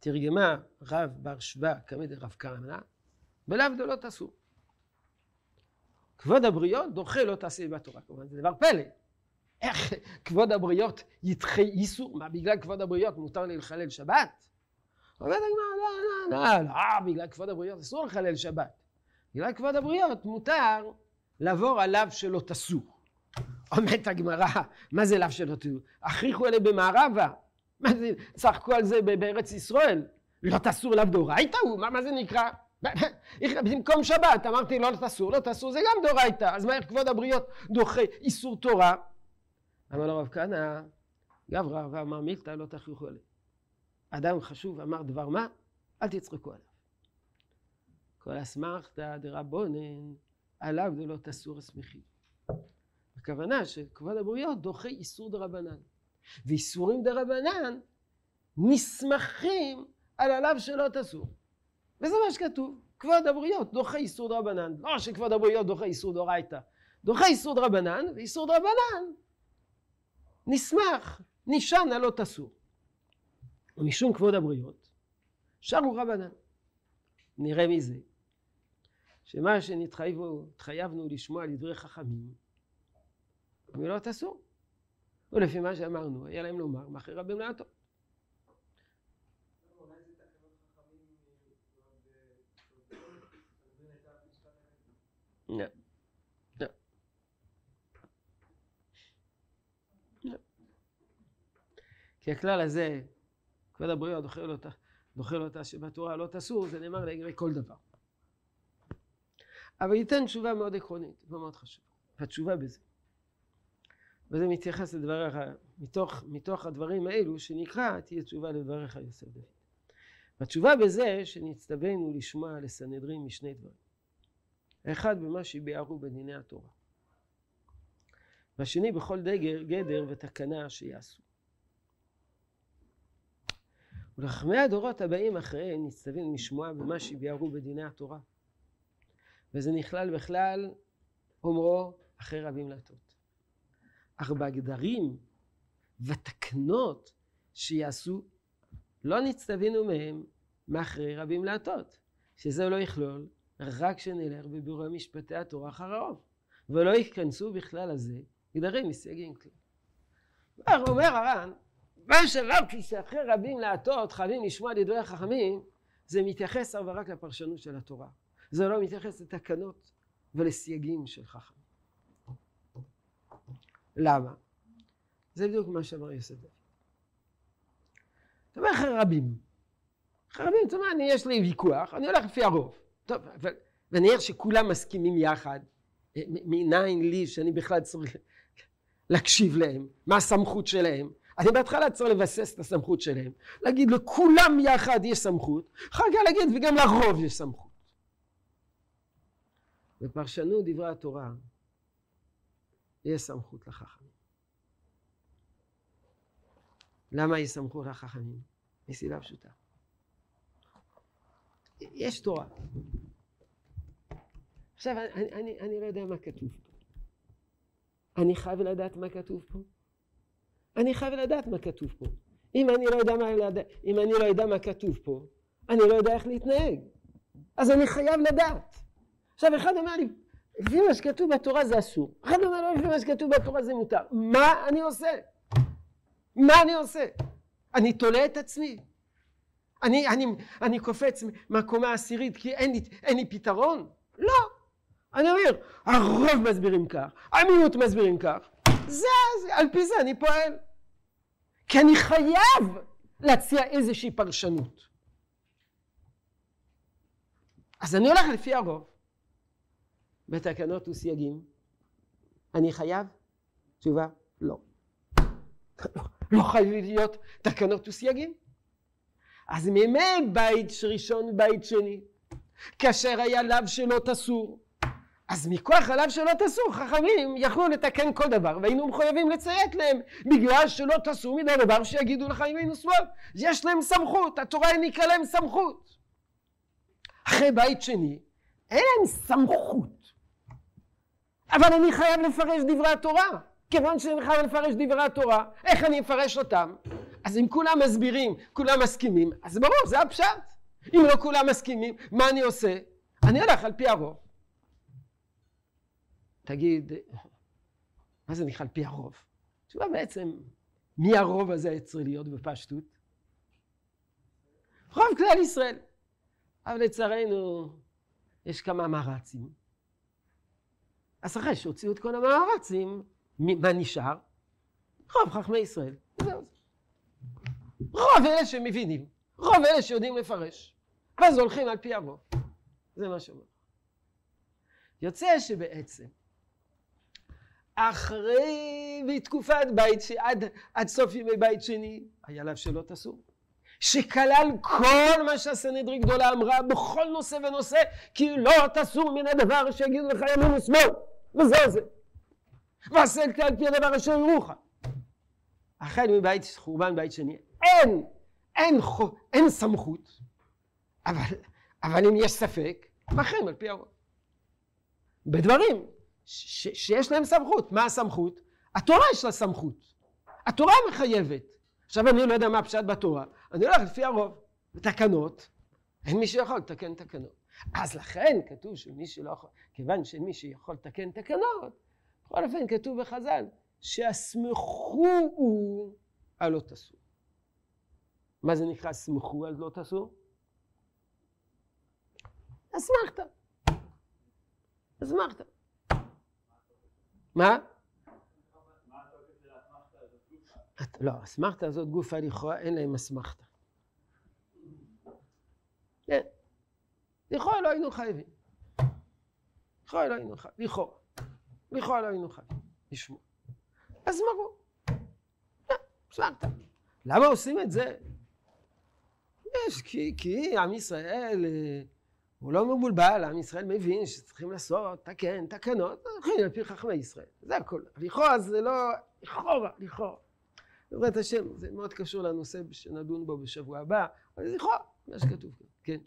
תרגמה רב בר שבא כמד רב כהנא, בלאו דלא תעשו. כבוד הבריות דוחה לא תעשה בתורה. כמובן זה דבר פלא. איך כבוד הבריות ידחה איסור? מה, בגלל כבוד הבריות מותר לי לחלל שבת? אומרת הגמרא, לא, לא, לא, לא, בגלל כבוד הבריות אסור לחלל שבת. בגלל כבוד הבריות מותר לעבור על לאו שלא תסור. אומרת הגמרא, מה זה לאו שלא תסור? הכריחו אלה במערבה. מה זה, צחקו על זה בארץ ישראל. לא תסור לאו דאורייתא הוא? מה, מה זה נקרא? במקום שבת אמרתי לא תסור, לא תסור זה גם דאורייתא. אז מה כבוד הבריות דוחה איסור תורה? אמר לו רב כהנא, גברא ואמר מילתא לא תכריחו עליהם. אדם חשוב אמר דבר מה, אל תצחקו עליו. כל אסמכתא דרבונן עליו דלא תסור הסמיכי. הכוונה שכבוד הבריות דוחה איסור דרבנן. ואיסורים דרבנן נסמכים על עליו שלא תסור. וזה מה שכתוב. כבוד הבריות דוחה איסור דרבנן. לא שכבוד הבריות דוחה איסור דאורייתא. דוחה איסור דרבנן, ואיסור דרבנן נסמך, נשען על לא תסור. ומשום כבוד הבריות, שרו רבנן. נראה מזה, שמה שנתחייבנו לשמוע על דברי חכמים, מילות אסור. ולפי מה שאמרנו, היה להם לומר, מאחרי רבים לעתו. לא. לא. לא. כי הכלל הזה כבוד הבריות דוחה אותה, דוחה אותה שבתורה לא תסור, זה נאמר לגבי כל דבר. אבל ייתן תשובה מאוד עקרונית ומאוד חשובה. והתשובה בזה. וזה מתייחס לדבריך, מתוך, מתוך הדברים האלו שנקרא תהיה תשובה לדבריך יוסף דוד. והתשובה בזה שנצטווינו לשמוע לסנהדרין משני דברים. האחד במה שביארו בדיני התורה. והשני בכל דגר, גדר ותקנה שיעשו. ולחכמי הדורות הבאים אחריהם נצטווים לשמוע במה שביארו בדיני התורה. וזה נכלל בכלל אומרו אחרי רבים להטות. אך בהגדרים ותקנות שיעשו לא נצטווינו מהם מאחרי רבים להטות. שזה לא יכלול רק שנלך בבירור משפטי התורה אחר הרוב. ולא ייכנסו בכלל לזה גדרים מסייגים כלל. אומר הר"ן מה שרב שאחרי רבים להטות חייבים לשמוע דברי החכמים זה מתייחס אבל רק לפרשנות של התורה זה לא מתייחס לתקנות ולסייגים של חכמים למה? זה בדיוק מה שאמר יוסף דוד אתה אומר אחרי רבים אחרי רבים אתה אומר יש לי ויכוח אני הולך לפי הרוב טוב ונראה שכולם מסכימים יחד מניין לי שאני בכלל צריך להקשיב להם מה הסמכות שלהם אני בהתחלה צריך לבסס את הסמכות שלהם, להגיד לכולם יחד יש סמכות, אחר כך להגיד וגם לרוב יש סמכות. בפרשנות דברי התורה יש סמכות לחכמים. למה יש סמכות לחכמים? מסיבה פשוטה. יש תורה. עכשיו, אני, אני, אני לא יודע מה כתוב פה. אני חייב לדעת מה כתוב פה? אני חייב לדעת מה כתוב פה. אם אני לא יודע מה, אם אני לא יודע מה כתוב פה, אני לא יודע איך להתנהג. אז אני חייב לדעת. עכשיו אחד אמר לי, לפי מה שכתוב בתורה זה אסור. אחד אמר לו, לפי מה שכתוב בתורה זה מותר. מה אני עושה? מה אני עושה? אני תולה את עצמי. אני, אני, אני קופץ מהקומה העשירית כי אין לי, אין לי פתרון? לא. אני אומר, הרוב מסבירים כך, המיעוט מסבירים כך, זה, זה, על פי זה אני פועל. כי אני חייב להציע איזושהי פרשנות. אז אני הולך לפי הרוב. בתקנות וסייגים, אני חייב? תשובה, לא. לא חייב להיות תקנות וסייגים. אז מימי בית ראשון ובית שני, כאשר היה לאו שלא תסור, אז מכוח הלאו שלא תסור, חכמים יכלו לתקן כל דבר, והיינו מחויבים לציית להם, בגלל שלא תסור מן הדבר שיגידו לך ימין ושמאל. יש להם סמכות, התורה העניקה להם סמכות. אחרי בית שני, אין להם סמכות. אבל אני חייב לפרש דברי התורה. כיוון שאני חייב לפרש דברי התורה, איך אני אפרש אותם? אז אם כולם מסבירים, כולם מסכימים, אז ברור, זה הפשט. אם לא כולם מסכימים, מה אני עושה? אני הולך על פי הרוב. תגיד, מה זה נקרא על פי הרוב? תשובה בעצם, מי הרוב הזה צריך להיות בפשטות? רוב כלל ישראל. אבל לצערנו, יש כמה מערצים. אז אחרי שהוציאו את כל המערצים, מה נשאר? רוב חכמי ישראל. זהו זה. רוב אלה שמבינים, רוב אלה שיודעים לפרש. ואז הולכים על פי הרוב. זה מה שאומר. יוצא שבעצם אחרי בתקופת בית, שעד עד סוף ימי בית שני, היה לאו שלא תסור. שכלל כל מה שהסנהדרין גדולה אמרה בכל נושא ונושא, כי לא תסור מן הדבר שיגידו לך ימין ושמאל, וזהו זה. ועשה על פי הדבר אשר ירוך. החל מבית חורבן בית שני, אין, אין, אין סמכות, אבל, אבל אם יש ספק, מכם על פי הרוב. בדברים ש, שיש להם סמכות. מה הסמכות? התורה יש לה סמכות. התורה מחייבת. עכשיו אני לא יודע מה הפשט בתורה, אני הולך לפי הרוב. תקנות, אין מי שיכול לתקן תקנות. אז לכן כתוב שמי שלא יכול, כיוון שמי שיכול לתקן תקנות, בכל אופן כתוב בחז"ל, שהסמכו הוא על לא תסור. מה זה נקרא סמכו על לא תסור? אסמכת. אסמכת. מה? לא, אסמכתה הזאת גופה לכאורה, אין להם אסמכתה. כן. לכאורה לא היינו חייבים. לכאורה לא היינו חייבים. לכאורה. לכאורה לא היינו חייבים. לשמוע. אז מרו. אסמכתה. למה עושים את זה? יש, כי, כי עם ישראל... אה, הוא לא מבולבל, עם ישראל מבין שצריכים לעשות, תקן, תקנות, הולכים על פי חכמי ישראל, זה הכל. לכאורה זה לא, לכאורה, לכאורה. בעזרת השם, זה מאוד קשור לנושא שנדון בו בשבוע הבא, אבל לכאורה, מה שכתוב כאן, כן.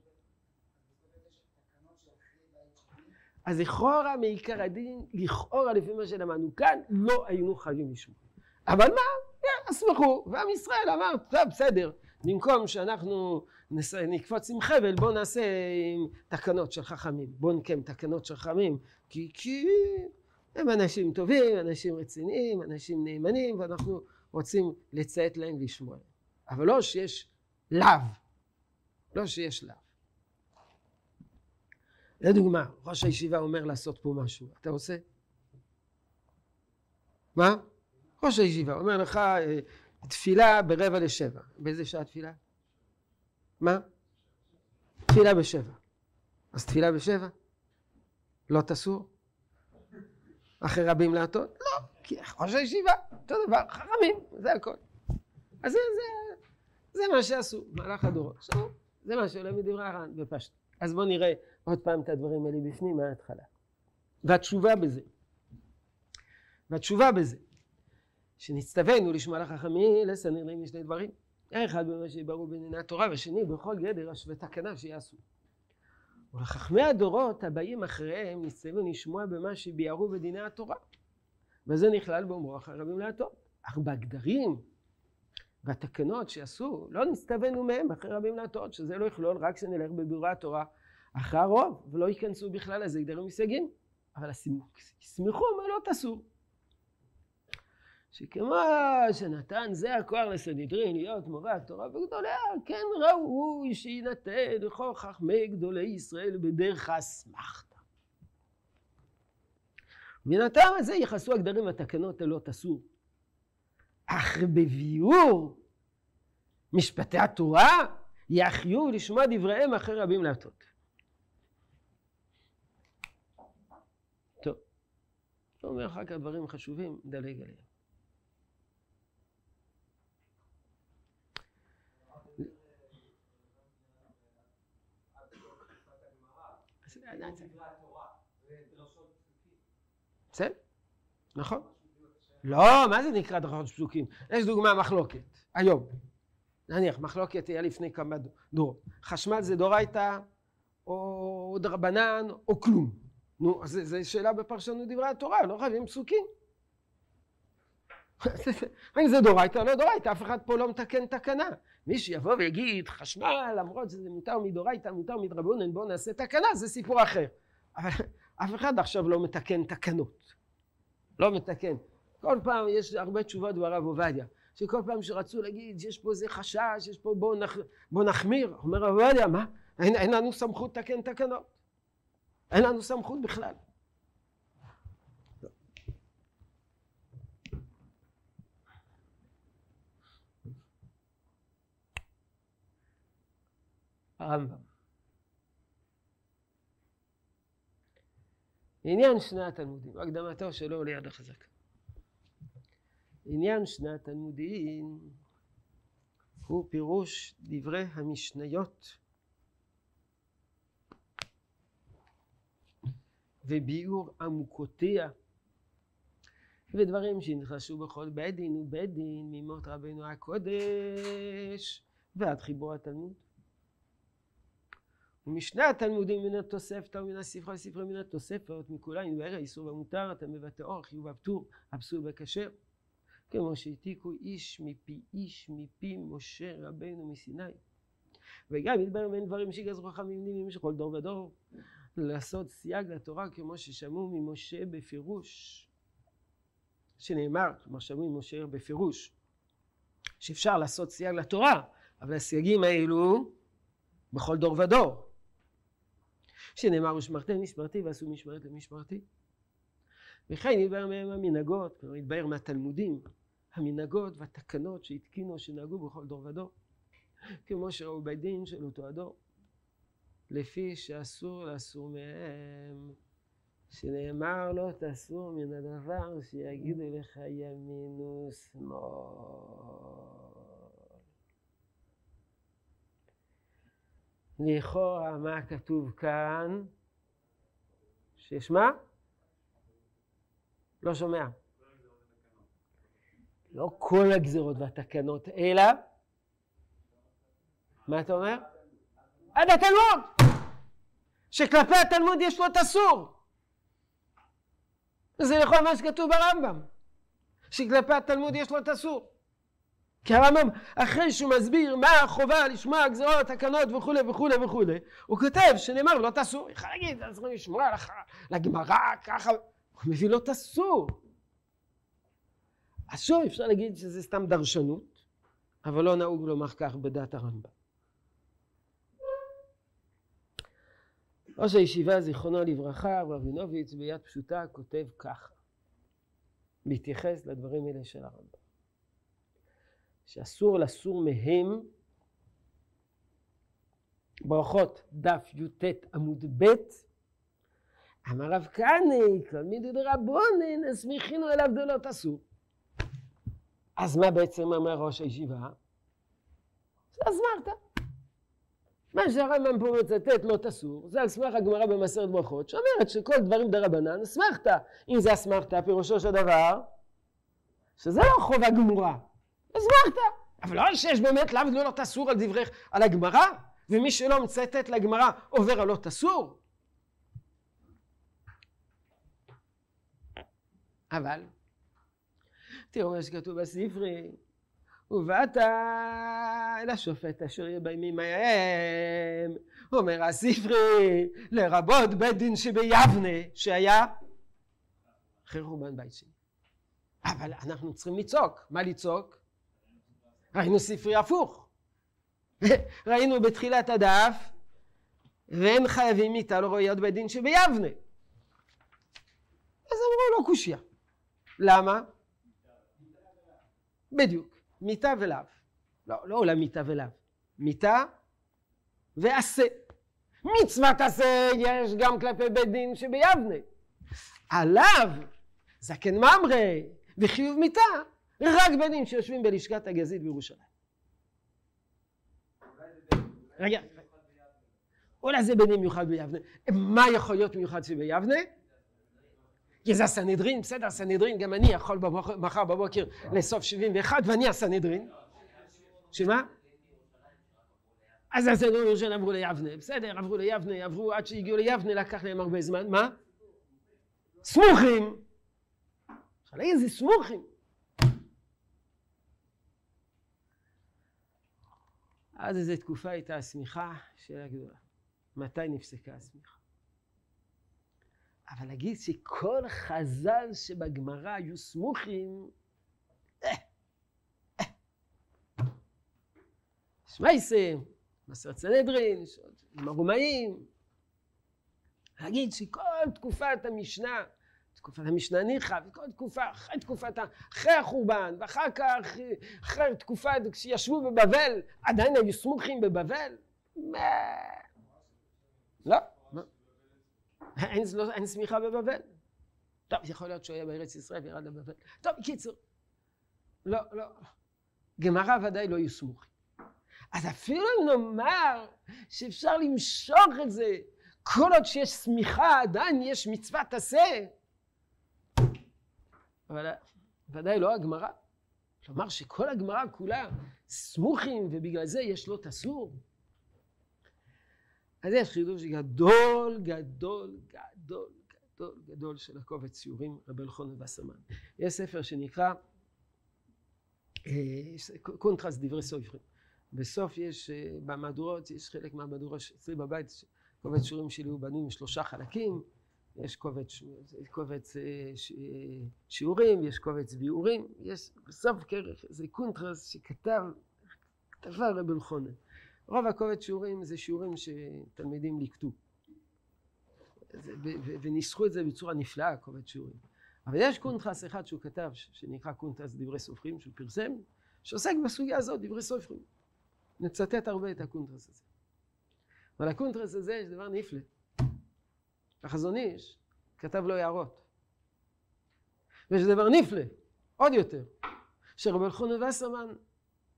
אז לכאורה מעיקר הדין, לכאורה לפי מה שלמדנו כאן, לא היינו חייבים לשמוע. אבל מה? אסמכו, ועם ישראל אמר, טוב, בסדר, במקום שאנחנו נקפוץ עם חבל, בואו נעשה עם תקנות של חכמים. בואו נקיים תקנות של חכמים, כי, כי הם אנשים טובים, אנשים רציניים, אנשים נאמנים, ואנחנו רוצים לציית להם ולשמוע להם. אבל לא שיש לאו, לא שיש לאו. לדוגמה, ראש הישיבה אומר לעשות פה משהו, אתה עושה? מה? ראש הישיבה אומר לך אה, תפילה ברבע לשבע. באיזה שעה תפילה? מה? תפילה בשבע. אז תפילה בשבע? לא תסור? אחרי רבים להטות? לא, כי ראש הישיבה, אותו דבר, חכמים, זה הכל. אז זה, זה, זה מה שעשו במהלך הדורות. עכשיו, זה מה שעולה מדברי הר"ן בפשט. אז בואו נראה עוד פעם את הדברים האלה בפנים מההתחלה. והתשובה בזה, והתשובה בזה, שנצטווינו לשמוע לחכמים, לסנהדרין משני דברים. האחד במה שיבררו בענייני התורה, והשני בכל גדר ותקנה שיעשו. ולחכמי הדורות הבאים אחריהם נצטווינו לשמוע במה שביארו בדיני התורה. וזה נכלל באומרו אחרי רבים להטות. אך בהגדרים והתקנות שעשו, לא נצטווינו מהם אחרי רבים להטות, שזה לא יכלול רק שנלך בביאורי התורה אחרי הרוב, ולא ייכנסו בכלל לזה גדרים וסייגים. אבל הסמיכו מה לא תעשו. שכמו שנתן זה הכוח לסנהדרין להיות מורה התורה וגדוליה, כן ראוי שיינתן לכל חכמי גדולי ישראל בדרך האסמכתה. מן הטעם הזה יכעסו הגדרים והתקנות הלא תסור. אך בביאור משפטי התורה יחיו לשמוע דבריהם אחרי רבים להטות. טוב, הוא אומר אחר כך דברים חשובים, נדלג עליהם. בסדר, נכון. לא, מה זה נקרא דרכות פסוקים? יש דוגמה מחלוקת, היום. נניח, מחלוקת היה לפני כמה דורות. חשמל זה דורייתא, או דרבנן, או כלום. נו, אז זו שאלה בפרשנות דברי התורה, לא חייבים פסוקים. זה דורייתא או לא דורייתא, אף אחד פה לא מתקן תקנה. מי שיבוא ויגיד חשמל, למרות שזה מותר מדורייתא, מותר מדרבנן, בואו נעשה תקנה, זה סיפור אחר. אבל אף אחד עכשיו לא מתקן תקנות. לא מתקן. כל פעם יש הרבה תשובות ברב עובדיה, שכל פעם שרצו להגיד יש פה איזה חשש, יש פה בואו נח, בוא נחמיר, אומר רב עובדיה, מה? אין, אין לנו סמכות לתקן תקנות. אין לנו סמכות בכלל. הרמב"ם. עניין שני התלמודים, הקדמתו שלו ליד החזק. עניין שני התלמודים הוא פירוש דברי המשניות וביאור עמוקותיה ודברים שנכנסו בכל בית דין ובית דין ממות רבנו הקודש ועד חיבור התלמוד. ומשני התלמודים מן התוספתא ומן הספרה לספרי מן התוספות מכולם יתבהר האיסור והמותר אתה מבטא אור חיוב הפטור הפסול וכשר כמו שהעתיקו איש מפי איש מפי משה רבנו מסיני. וגם יתברר בין דברים שגזרו חכמים נימים כל דור ודור. לעשות סייג לתורה כמו ששמעו ממשה בפירוש. שנאמר, כלומר שמעו ממשה בפירוש שאפשר לעשות סייג לתורה אבל הסייגים האלו בכל דור ודור שנאמר ושמרתם משמרתי ועשו משמרת למשמרתי. וכן יתבהר מהם המנהגות, כלומר יתבהר מהתלמודים המנהגות והתקנות שהתקינו שנהגו בכל דור ודור. כמו שראו בדין של אותו הדור לפי שאסור לאסור מהם שנאמר לא תסור מן הדבר שיגידו לך ימין ושמאל לכאורה מה כתוב כאן? שיש מה? לא שומע. לא כל הגזרות והתקנות, אלא, מה אתה אומר? עד התלמוד! שכלפי התלמוד יש לו את אסור. זה לכל מה שכתוב ברמב"ם, שכלפי התלמוד יש לו את אסור. כי הרמב"ם, אחרי שהוא מסביר מה החובה לשמוע גזרות, תקנות וכולי וכולי וכולי, הוא כותב שנאמר לא תעשו, יכול להגיד, צריכים לשמוע לגמרא ככה, הוא מביא לו תעשו. אז שוב אפשר להגיד שזה סתם דרשנות, אבל לא נהוג לומר כך בדת הרמב"ם. ראש הישיבה זיכרונו לברכה, רבינוביץ ביד פשוטה כותב ככה, בהתייחס לדברים האלה של הרמב"ם. שאסור לסור מהם ברכות דף י"ט עמוד ב' אמר רב כהנא, כל מידי דרבונן, הסמיכינו אליו דלות אסור. אז מה בעצם אומר ראש הישיבה? זה אסמכתא. מה שהרמב"ם פה מצטט לא תסור, זה על סמך הגמרא במסרת ברכות, שאומרת שכל דברים דרבנן אסמכתא. אם זה אסמכתא, פירושו של דבר, שזה לא חובה גמורה, הסברת. אבל לא שיש באמת לאו לא תסור על דברך, על הגמרא, ומי שלא מצטט לגמרא עובר על לא תסור. אבל, תראו מה שכתוב בספרי, ובאת אל השופט אשר יהיה בימים ההם, אומר הספרי, לרבות בית דין שביבנה, שהיה אחרי בית שני. אבל אנחנו צריכים לצעוק. מה לצעוק? ראינו ספרי הפוך. ראינו בתחילת הדף, והם חייבים איתה לרויות בית דין שביבנה. אז אמרו לו קושיה. למה? בדיוק, מיתה ולאו. לא, לא למיתה ולאו. מיתה ועשה. מצוות עשה יש גם כלפי בית דין שביבנה. עליו זקן ממרי וחיוב מיתה רק דין שיושבים בלשכת הגזית בירושלים. רגע, אולי זה דין מיוחד ביבנה. מה יכול להיות מיוחד שביבנה? כי זה הסנהדרין, בסדר, הסנהדרין, גם אני יכול מחר בבוקר לאסוף 71 ואני הסנהדרין. שמה? אז הסנהדרין ירושלים עברו ליבנה, בסדר, עברו ליבנה, עברו עד שהגיעו ליבנה, לקח להם הרבה זמן, מה? סמוכים! איזה סמוכים! אז איזו תקופה הייתה השמיכה, שאלה גדולה. מתי נפסקה השמיכה? אבל להגיד שכל חז"ל שבגמרא היו סמוכים, אה, אה. שמייסה, מסרת סנהדרין, עם הרומאים, להגיד שכל תקופת המשנה, תקופת המשנה ניחא, וכל תקופה, אחרי תקופת, אחרי החורבן, ואחר כך, אחרי תקופת, כשישבו בבבל, עדיין היו סמוכים בבבל? לא. אין, לא, אין סמיכה בבבל. טוב, יכול להיות שהוא היה בארץ ישראל וירד לבבל. טוב, בקיצור. לא, לא. גמרא ודאי לא יהיו סמוכים. אז אפילו אם נאמר שאפשר למשוך את זה, כל עוד שיש סמיכה עדיין יש מצוות עשה. אבל ודאי לא הגמרא. כלומר שכל הגמרא כולה סמוכים ובגלל זה יש לו תסור. אז יש חידוש גדול, גדול, גדול, גדול, גדול של הקובץ ציורים רבי אלחונן וסמן. יש ספר שנקרא אה, קונטרס דברי סופרים. בסוף יש, אה, במהדורות, יש חלק מהמהדורות אצלי בבית, קובץ שיעורים שלי הוא בנוי משלושה חלקים, יש קובץ, קובץ אה, שיעורים, יש קובץ ביאורים, יש בסוף כרך איזה קונטרס שכתב, כתב הרבי אלחונן. רוב הקובץ שיעורים זה שיעורים שתלמידים ליקטו. וניסחו את זה בצורה נפלאה, קובץ שיעורים. אבל יש קונטרס אחד שהוא כתב, שנקרא קונטרס דברי סופרים, שהוא פרסם, שעוסק בסוגיה הזאת, דברי סופרים. נצטט הרבה את הקונטרס הזה. אבל הקונטרס הזה יש דבר נפלא. החזון איש כתב לו הערות. ויש דבר נפלא, עוד יותר, שרבי אלחונן וסרמן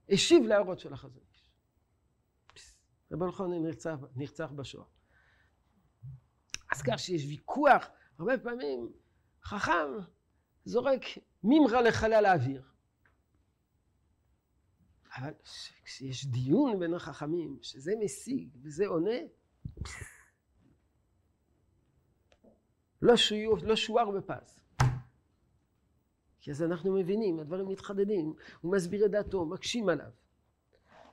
השיב להערות של החזון איש. רבי אלחונן נרצח, נרצח בשואה. אז כך שיש ויכוח, הרבה פעמים חכם זורק מימרה לחלל האוויר. אבל כשיש דיון בין החכמים, שזה משיג וזה עונה, לא, שואר, לא שוער בפז. כי אז אנחנו מבינים, הדברים מתחדדים, הוא מסביר את דעתו, מקשים עליו.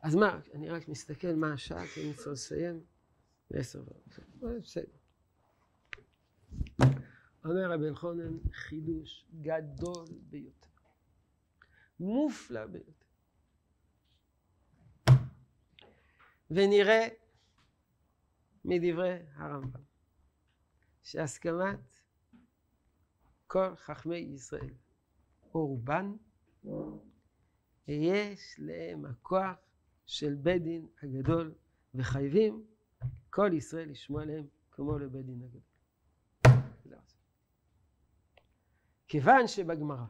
אז מה, אני רק מסתכל מה השעה, כי אני צריך לסיים בעשר ועוד. בסדר. אומר רבי אלחונן, חידוש גדול ביותר. מופלא ביותר. ונראה מדברי הרמב"ם שהסכמת כל חכמי ישראל או רובן יש להם הכוח של בית דין הגדול וחייבים כל ישראל לשמוע להם כמו לבית דין הגדול. כיוון שבגמרא,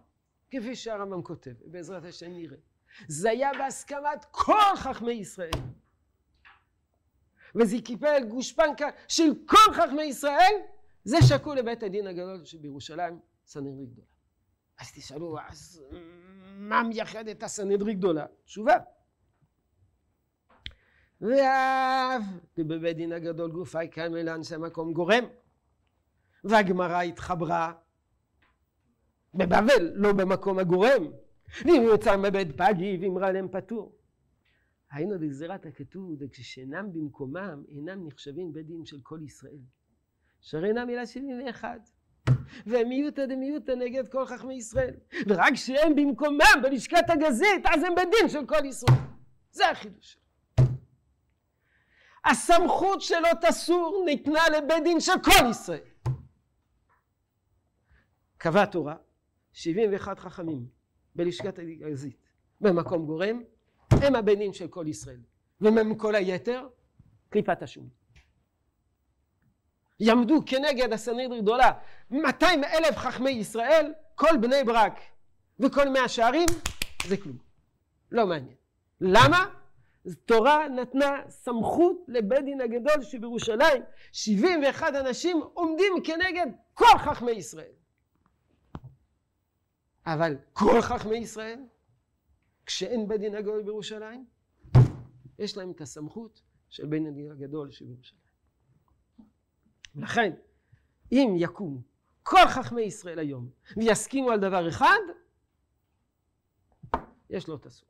כפי שהרמב"ם כותב, ובעזרת השם נראה, זה היה בהסכמת כל חכמי ישראל. וזה קיבל גושפנקה של כל חכמי ישראל, זה שקול לבית הדין הגדול שבירושלים, סנהדרי גדולה. אז תשאלו, אז מה מייחד את הסנהדרי גדולה? תשובה. ואף בבית דין הגדול גופי קיימה לאנשי מקום גורם. והגמרא התחברה בבבל, לא במקום הגורם. ואם יוצא מבית פגי ואמרה להם פטור. היינו בגזירת הכתוב, וכשאינם במקומם, אינם נחשבים בית דין של כל ישראל. שהרי אינם מילה שבעים ואחד. והם מיעוטה דמיעוטה נגד כל חכמי ישראל. ורק כשהם במקומם בלשכת הגזית, אז הם בית דין של כל ישראל. זה החידוש. הסמכות שלו תסור ניתנה לבית דין של כל ישראל. קבע תורה, 71 חכמים בלשכת הגזית. במקום גורם, הם דין של כל ישראל. ומהם כל היתר, קליפת השום. יעמדו כנגד הסנהדרין גדולה 200 אלף חכמי ישראל, כל בני ברק וכל מאה שערים, זה כלום. לא מעניין. למה? תורה נתנה סמכות לבית דין הגדול שבירושלים 71 אנשים עומדים כנגד כל חכמי ישראל. אבל כל חכמי ישראל, כשאין בית דין הגדול בירושלים, יש להם את הסמכות של בית דין הגדול שבירושלים. לכן, אם יקומו כל חכמי ישראל היום ויסכימו על דבר אחד, יש לו את הסוף.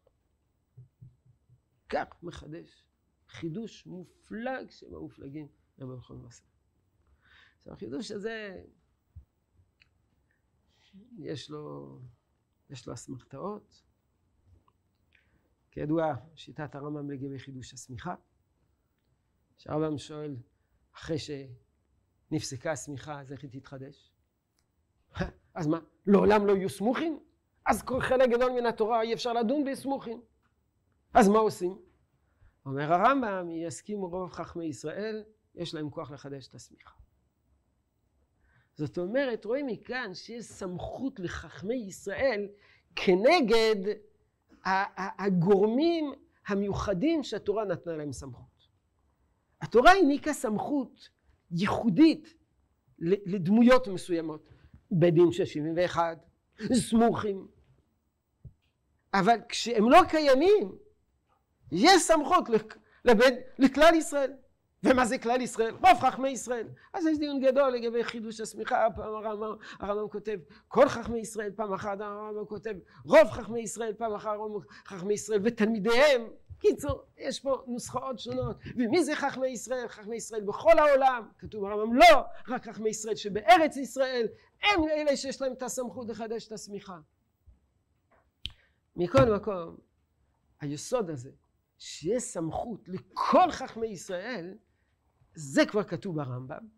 כך מחדש חידוש מופלג שבמופלגים למלכון מסע. עכשיו החידוש הזה יש לו, יש לו אסמכתאות. כידוע שיטת הרמב"ם לגבי חידוש השמיכה. שהרמב"ם שואל אחרי שנפסקה השמיכה אז איך היא תתחדש? אז מה, לעולם לא יהיו סמוכים? אז חלק גדול מן התורה אי אפשר לדון בסמוכים. אז מה עושים? אומר הרמב"ם, יסכימו רוב חכמי ישראל, יש להם כוח לחדש את השמיכה. זאת אומרת, רואים מכאן שיש סמכות לחכמי ישראל כנגד הגורמים המיוחדים שהתורה נתנה להם סמכות. התורה העניקה סמכות ייחודית לדמויות מסוימות, בית דין של 71, סמוכים, אבל כשהם לא קיימים, יש סמכות לבית, לכלל ישראל. ומה זה כלל ישראל? רוב חכמי ישראל. אז יש דיון גדול לגבי חידוש השמיכה, פעם הרמב"ם, הרמב"ם כותב כל חכמי ישראל, פעם אחת הרמב"ם כותב רוב חכמי ישראל, פעם אחת רוב חכמי ישראל ותלמידיהם. קיצור, יש פה נוסחאות שונות. ומי זה חכמי ישראל? חכמי ישראל בכל העולם. כתוב ברמב"ם לא, רק חכמי ישראל שבארץ ישראל, הם אלה שיש להם את הסמכות לחדש את השמיכה. מכל מקום, היסוד הזה שיש סמכות לכל חכמי ישראל, זה כבר כתוב ברמב"ם,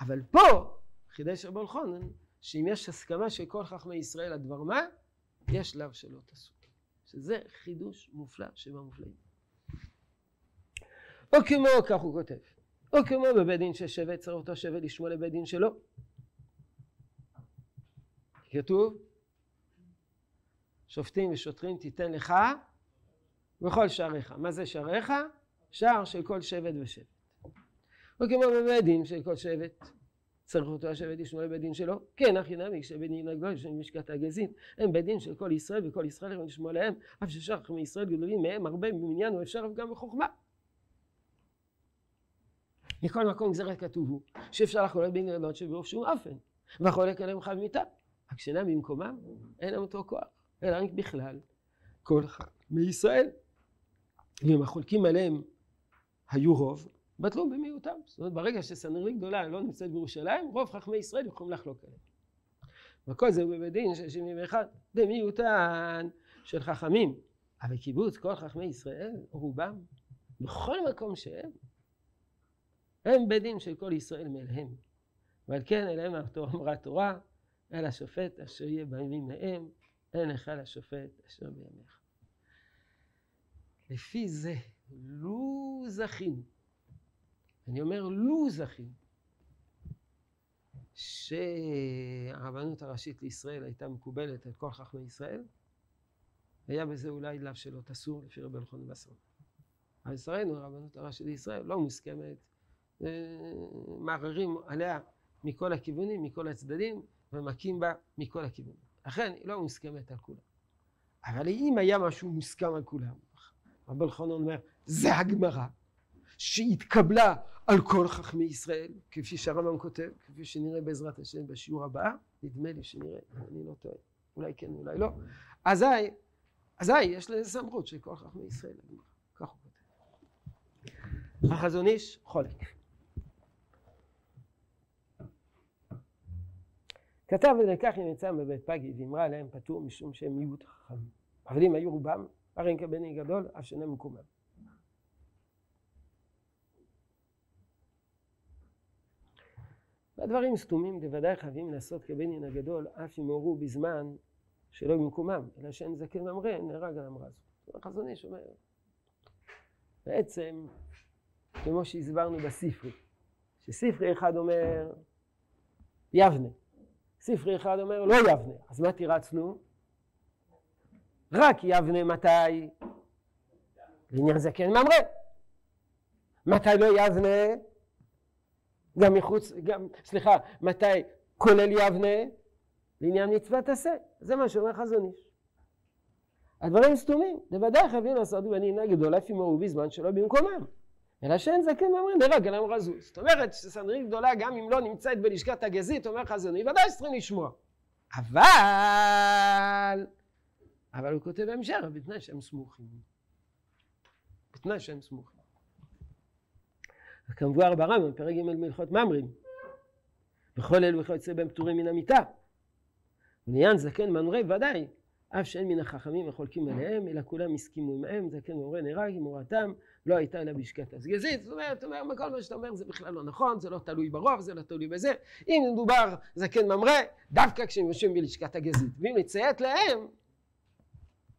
אבל פה חידש רבו אלחונן, שאם יש הסכמה של כל חכמי ישראל על דבר מה, יש שלב שלא תעשו. שזה חידוש מופלא שבמופלאים. או כמו, כך הוא כותב, או כמו בבית דין צריך אותו שבט לשמוע לבית דין שלו. כתוב, שופטים ושוטרים תיתן לך בכל שעריך. מה זה שעריך? שער של כל שבט ושבט. וכמו בבית דין של כל שבט, צריך אותו השבט לשמוע לבית דין שלו. כן, אחי נמי, שבית דין הגדול של משקת הגזים, הם בית דין של כל ישראל וכל ישראל יכולים לשמוע להם, אף ששאר מישראל גדולים מהם הרבה במניין ואפשר גם בחוכמה. מכל מקום גזרת כתוב הוא, שאפשר לחולל בין ילדות שברוב שום אופן, והחולק עליהם חייב מיתה. רק שאינם במקומם, אין להם אותו כוח, אלא רק בכלל, כל אחד מישראל. ואם החולקים עליהם היו רוב, בטלו במיעוטם. זאת אומרת, ברגע שסנהדרין גדולה לא נמצאת בירושלים, רוב חכמי ישראל יכולים לחלוק עליהם. וכל זה בבית דין של 71 במיעוטן של חכמים. אבל קיבוץ כל חכמי ישראל, רובם, בכל מקום שהם, הם בית דין של כל ישראל מאליהם. ועל כן אליהם אמרה התורה, אל השופט אשר יהיה בימים מהם, אין לך לשופט אשר בימיך. לפי זה, לו זכינו, אני אומר לו זכינו, שהרבנות הראשית לישראל הייתה מקובלת על כל חכמי ישראל, היה בזה אולי לאו שלא תסור לפי רבי אלחון וסון. אבל לצערנו הרבנות הראשית לישראל לא מוסכמת, מערערים עליה מכל הכיוונים, מכל הצדדים, ומכים בה מכל הכיוונים. לכן היא לא מוסכמת על כולם. אבל אם היה משהו מוסכם על כולם, רבי אלחנון אומר, זה הגמרא שהתקבלה על כל חכמי ישראל, כפי שהרמב"ם כותב, כפי שנראה בעזרת השם בשיעור הבא, נדמה לי שנראה, אני לא טועה, אולי כן, אולי לא, אזי, אזי יש לזה סמכות של כל חכמי ישראל, כך הוא כותב. החזון איש חולק. כתב ולקח יצא בבית פגי ואמרה להם פטור משום שהם מיעוט חכמים. אבל אם היו רובם, הרי כבני גדול, אף שאינם מקומם. והדברים סתומים בוודאי חייבים לעשות כבנין הגדול, אף אם הורו בזמן שלא במקומם, אלא שאין זקן ממרא, נהרג על אמרה זו. החזון איש אומר, בעצם, כמו שהסברנו בספרי, שספרי אחד אומר יבנה, ספרי אחד אומר לא יבנה, אז מה תירצנו? רק יבנה מתי? לעניין זקן ממרא. מתי לא יבנה? גם מחוץ, גם, סליחה, מתי כולל יבנה? לעניין מצוות עשה. זה מה שאומר חזון איש. הדברים סתומים, בוודאי חייבים לעשות בנינה גדולה עמו בזמן שלא במקומם. אלא שאין זקן ואומרים נהרג אלא רזו. זאת אומרת שסנדרין גדולה גם אם לא נמצאת בלשכת הגזית, אומר חזוני, ודאי צריכים לשמוע. אבל, אבל הוא כותב בהמשך, בתנאי שהם סמוכים. בתנאי שהם סמוכים. כמבואר ברמב"ם, פרק ג' מלכות ממרים. בכל אלו וכיוצא בהם פטורים מן המיטה. ולעניין זקן מנורי ודאי, אף שאין מן החכמים החולקים עליהם, אלא כולם הסכימו עמהם, זקן מורה נהרג, אמורתם לא הייתה אלא בשקת הסגזית. זאת אומרת, אומר, כל מה שאתה אומר זה בכלל לא נכון, זה לא תלוי ברוב, זה לא תלוי בזה. אם מדובר זקן ממרא, דווקא כשהם יושבים בלשכת הגזית. ואם נציית להם,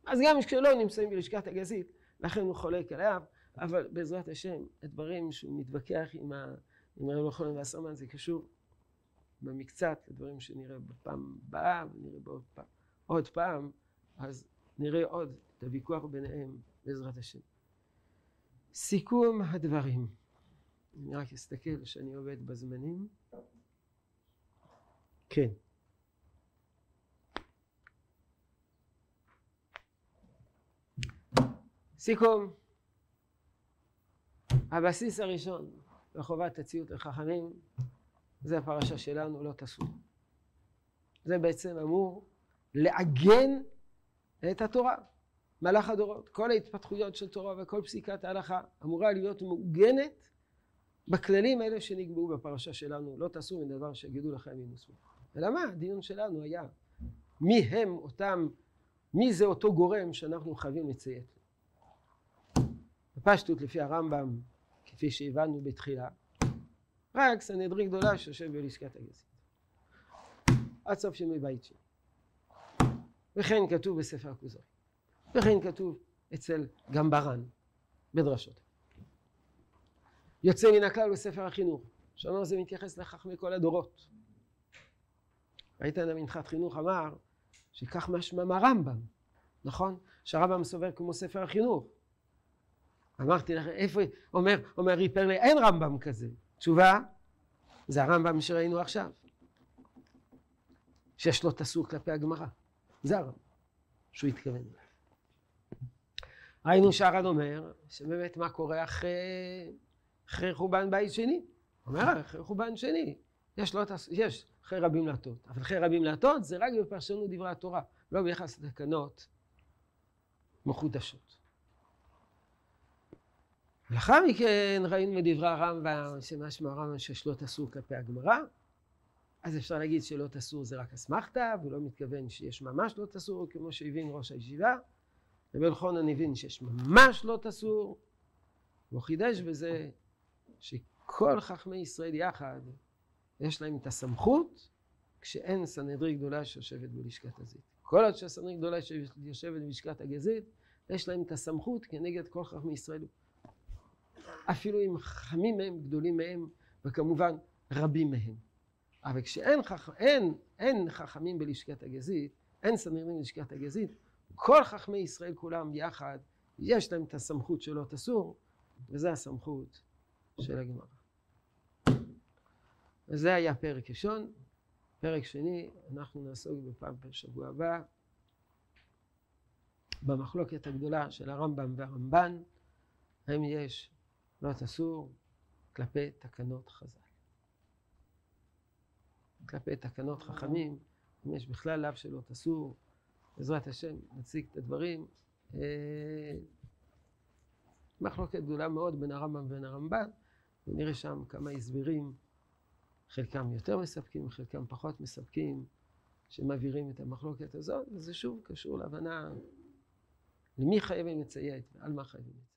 אז גם כשלא נמצאים בלשכת הגזית, לכן הוא חולק עליו, אבל בעזרת השם, הדברים שהוא מתווכח עם, ה... עם הרב החולם והסרמן זה קשור במקצת לדברים שנראה בפעם הבאה ונראה בעוד פעם. עוד פעם, אז נראה עוד את הוויכוח ביניהם בעזרת השם. סיכום הדברים. אני רק אסתכל שאני עובד בזמנים. כן. סיכום. הבסיס הראשון לחובת הציות לחכמים זה הפרשה שלנו, לא תסור. זה בעצם אמור לעגן את התורה. מלאך הדורות, כל ההתפתחויות של תורה וכל פסיקת ההלכה אמורה להיות מעוגנת בכללים האלה שנקבעו בפרשה שלנו, לא תעשו מדבר שיגידו לכם אם עשו. אלא מה? הדיון שלנו היה מי הם אותם, מי זה אותו גורם שאנחנו חייבים לציית. בפשטות לפי הרמב"ם, כפי שהבנו בתחילה, רק סנהדרין גדולה שיושב בלשכת הגזית. עד סוף שינוי בית שלי. וכן כתוב בספר הכוזרי. וכן כתוב אצל גמברן בדרשות. יוצא מן הכלל בספר החינוך, שאומר זה מתייחס לחכמי כל הדורות. ראית מנחת חינוך אמר שכך משמע מהרמב"ם, נכון? שהרמב"ם סובר כמו ספר החינוך. אמרתי לך, איפה, אומר, אומר ריפרלי, אין רמב"ם כזה. תשובה, זה הרמב"ם שראינו עכשיו. שיש לו תסור כלפי הגמרא. זה הרמב"ם, שהוא התכוון אליו. ראינו שהר"ן אומר, שבאמת מה קורה אחרי, אחרי חורבן בית שני. אומר, אחרי חורבן שני, יש, לא, יש אחרי רבים להטות, אבל אחרי רבים להטות זה רק בפרשנות דברי התורה, לא ביחס לתקנות מחודשות. לאחר מכן ראינו מדברי הרמב"ם, שמשמע הרמב"ם שיש לא תסור כלפי הגמרא, אז אפשר להגיד שלא תסור זה רק אסמכתא, והוא לא מתכוון שיש ממש לא תסור, כמו שהבין ראש הישיבה. רבי אלחונן הבין שיש ממש לא תסור, והוא חידש בזה שכל חכמי ישראל יחד, יש להם את הסמכות כשאין סנהדרי גדולה שיושבת בלשכת הזית. כל עוד שהסנהדרי גדולה שיושבת בלשכת הגזית, יש להם את הסמכות כנגד כל חכמי ישראל. אפילו אם חכמים מהם, גדולים מהם, וכמובן רבים מהם. אבל כשאין חכ... אין, אין חכמים בלשכת הגזית, אין סנהדרין בלשכת הגזית, כל חכמי ישראל כולם יחד, יש להם את הסמכות שלא תסור, וזה הסמכות של הגמרא. וזה היה פרק ראשון. פרק שני, אנחנו נעסוק בפעם בשבוע הבא במחלוקת הגדולה של הרמב"ם והרמב"ן, האם יש לא תסור כלפי תקנות חז"ל. כלפי תקנות חכמים, אם יש בכלל לאו שלא תסור, בעזרת השם נציג את הדברים. אה, מחלוקת גדולה מאוד בין הרמב"ם ובין הרמב"ן, ונראה שם כמה הסברים, חלקם יותר מספקים, חלקם פחות מספקים, שמבהירים את המחלוקת הזאת, וזה שוב קשור להבנה למי חייבים לציית ועל מה חייבים לציית.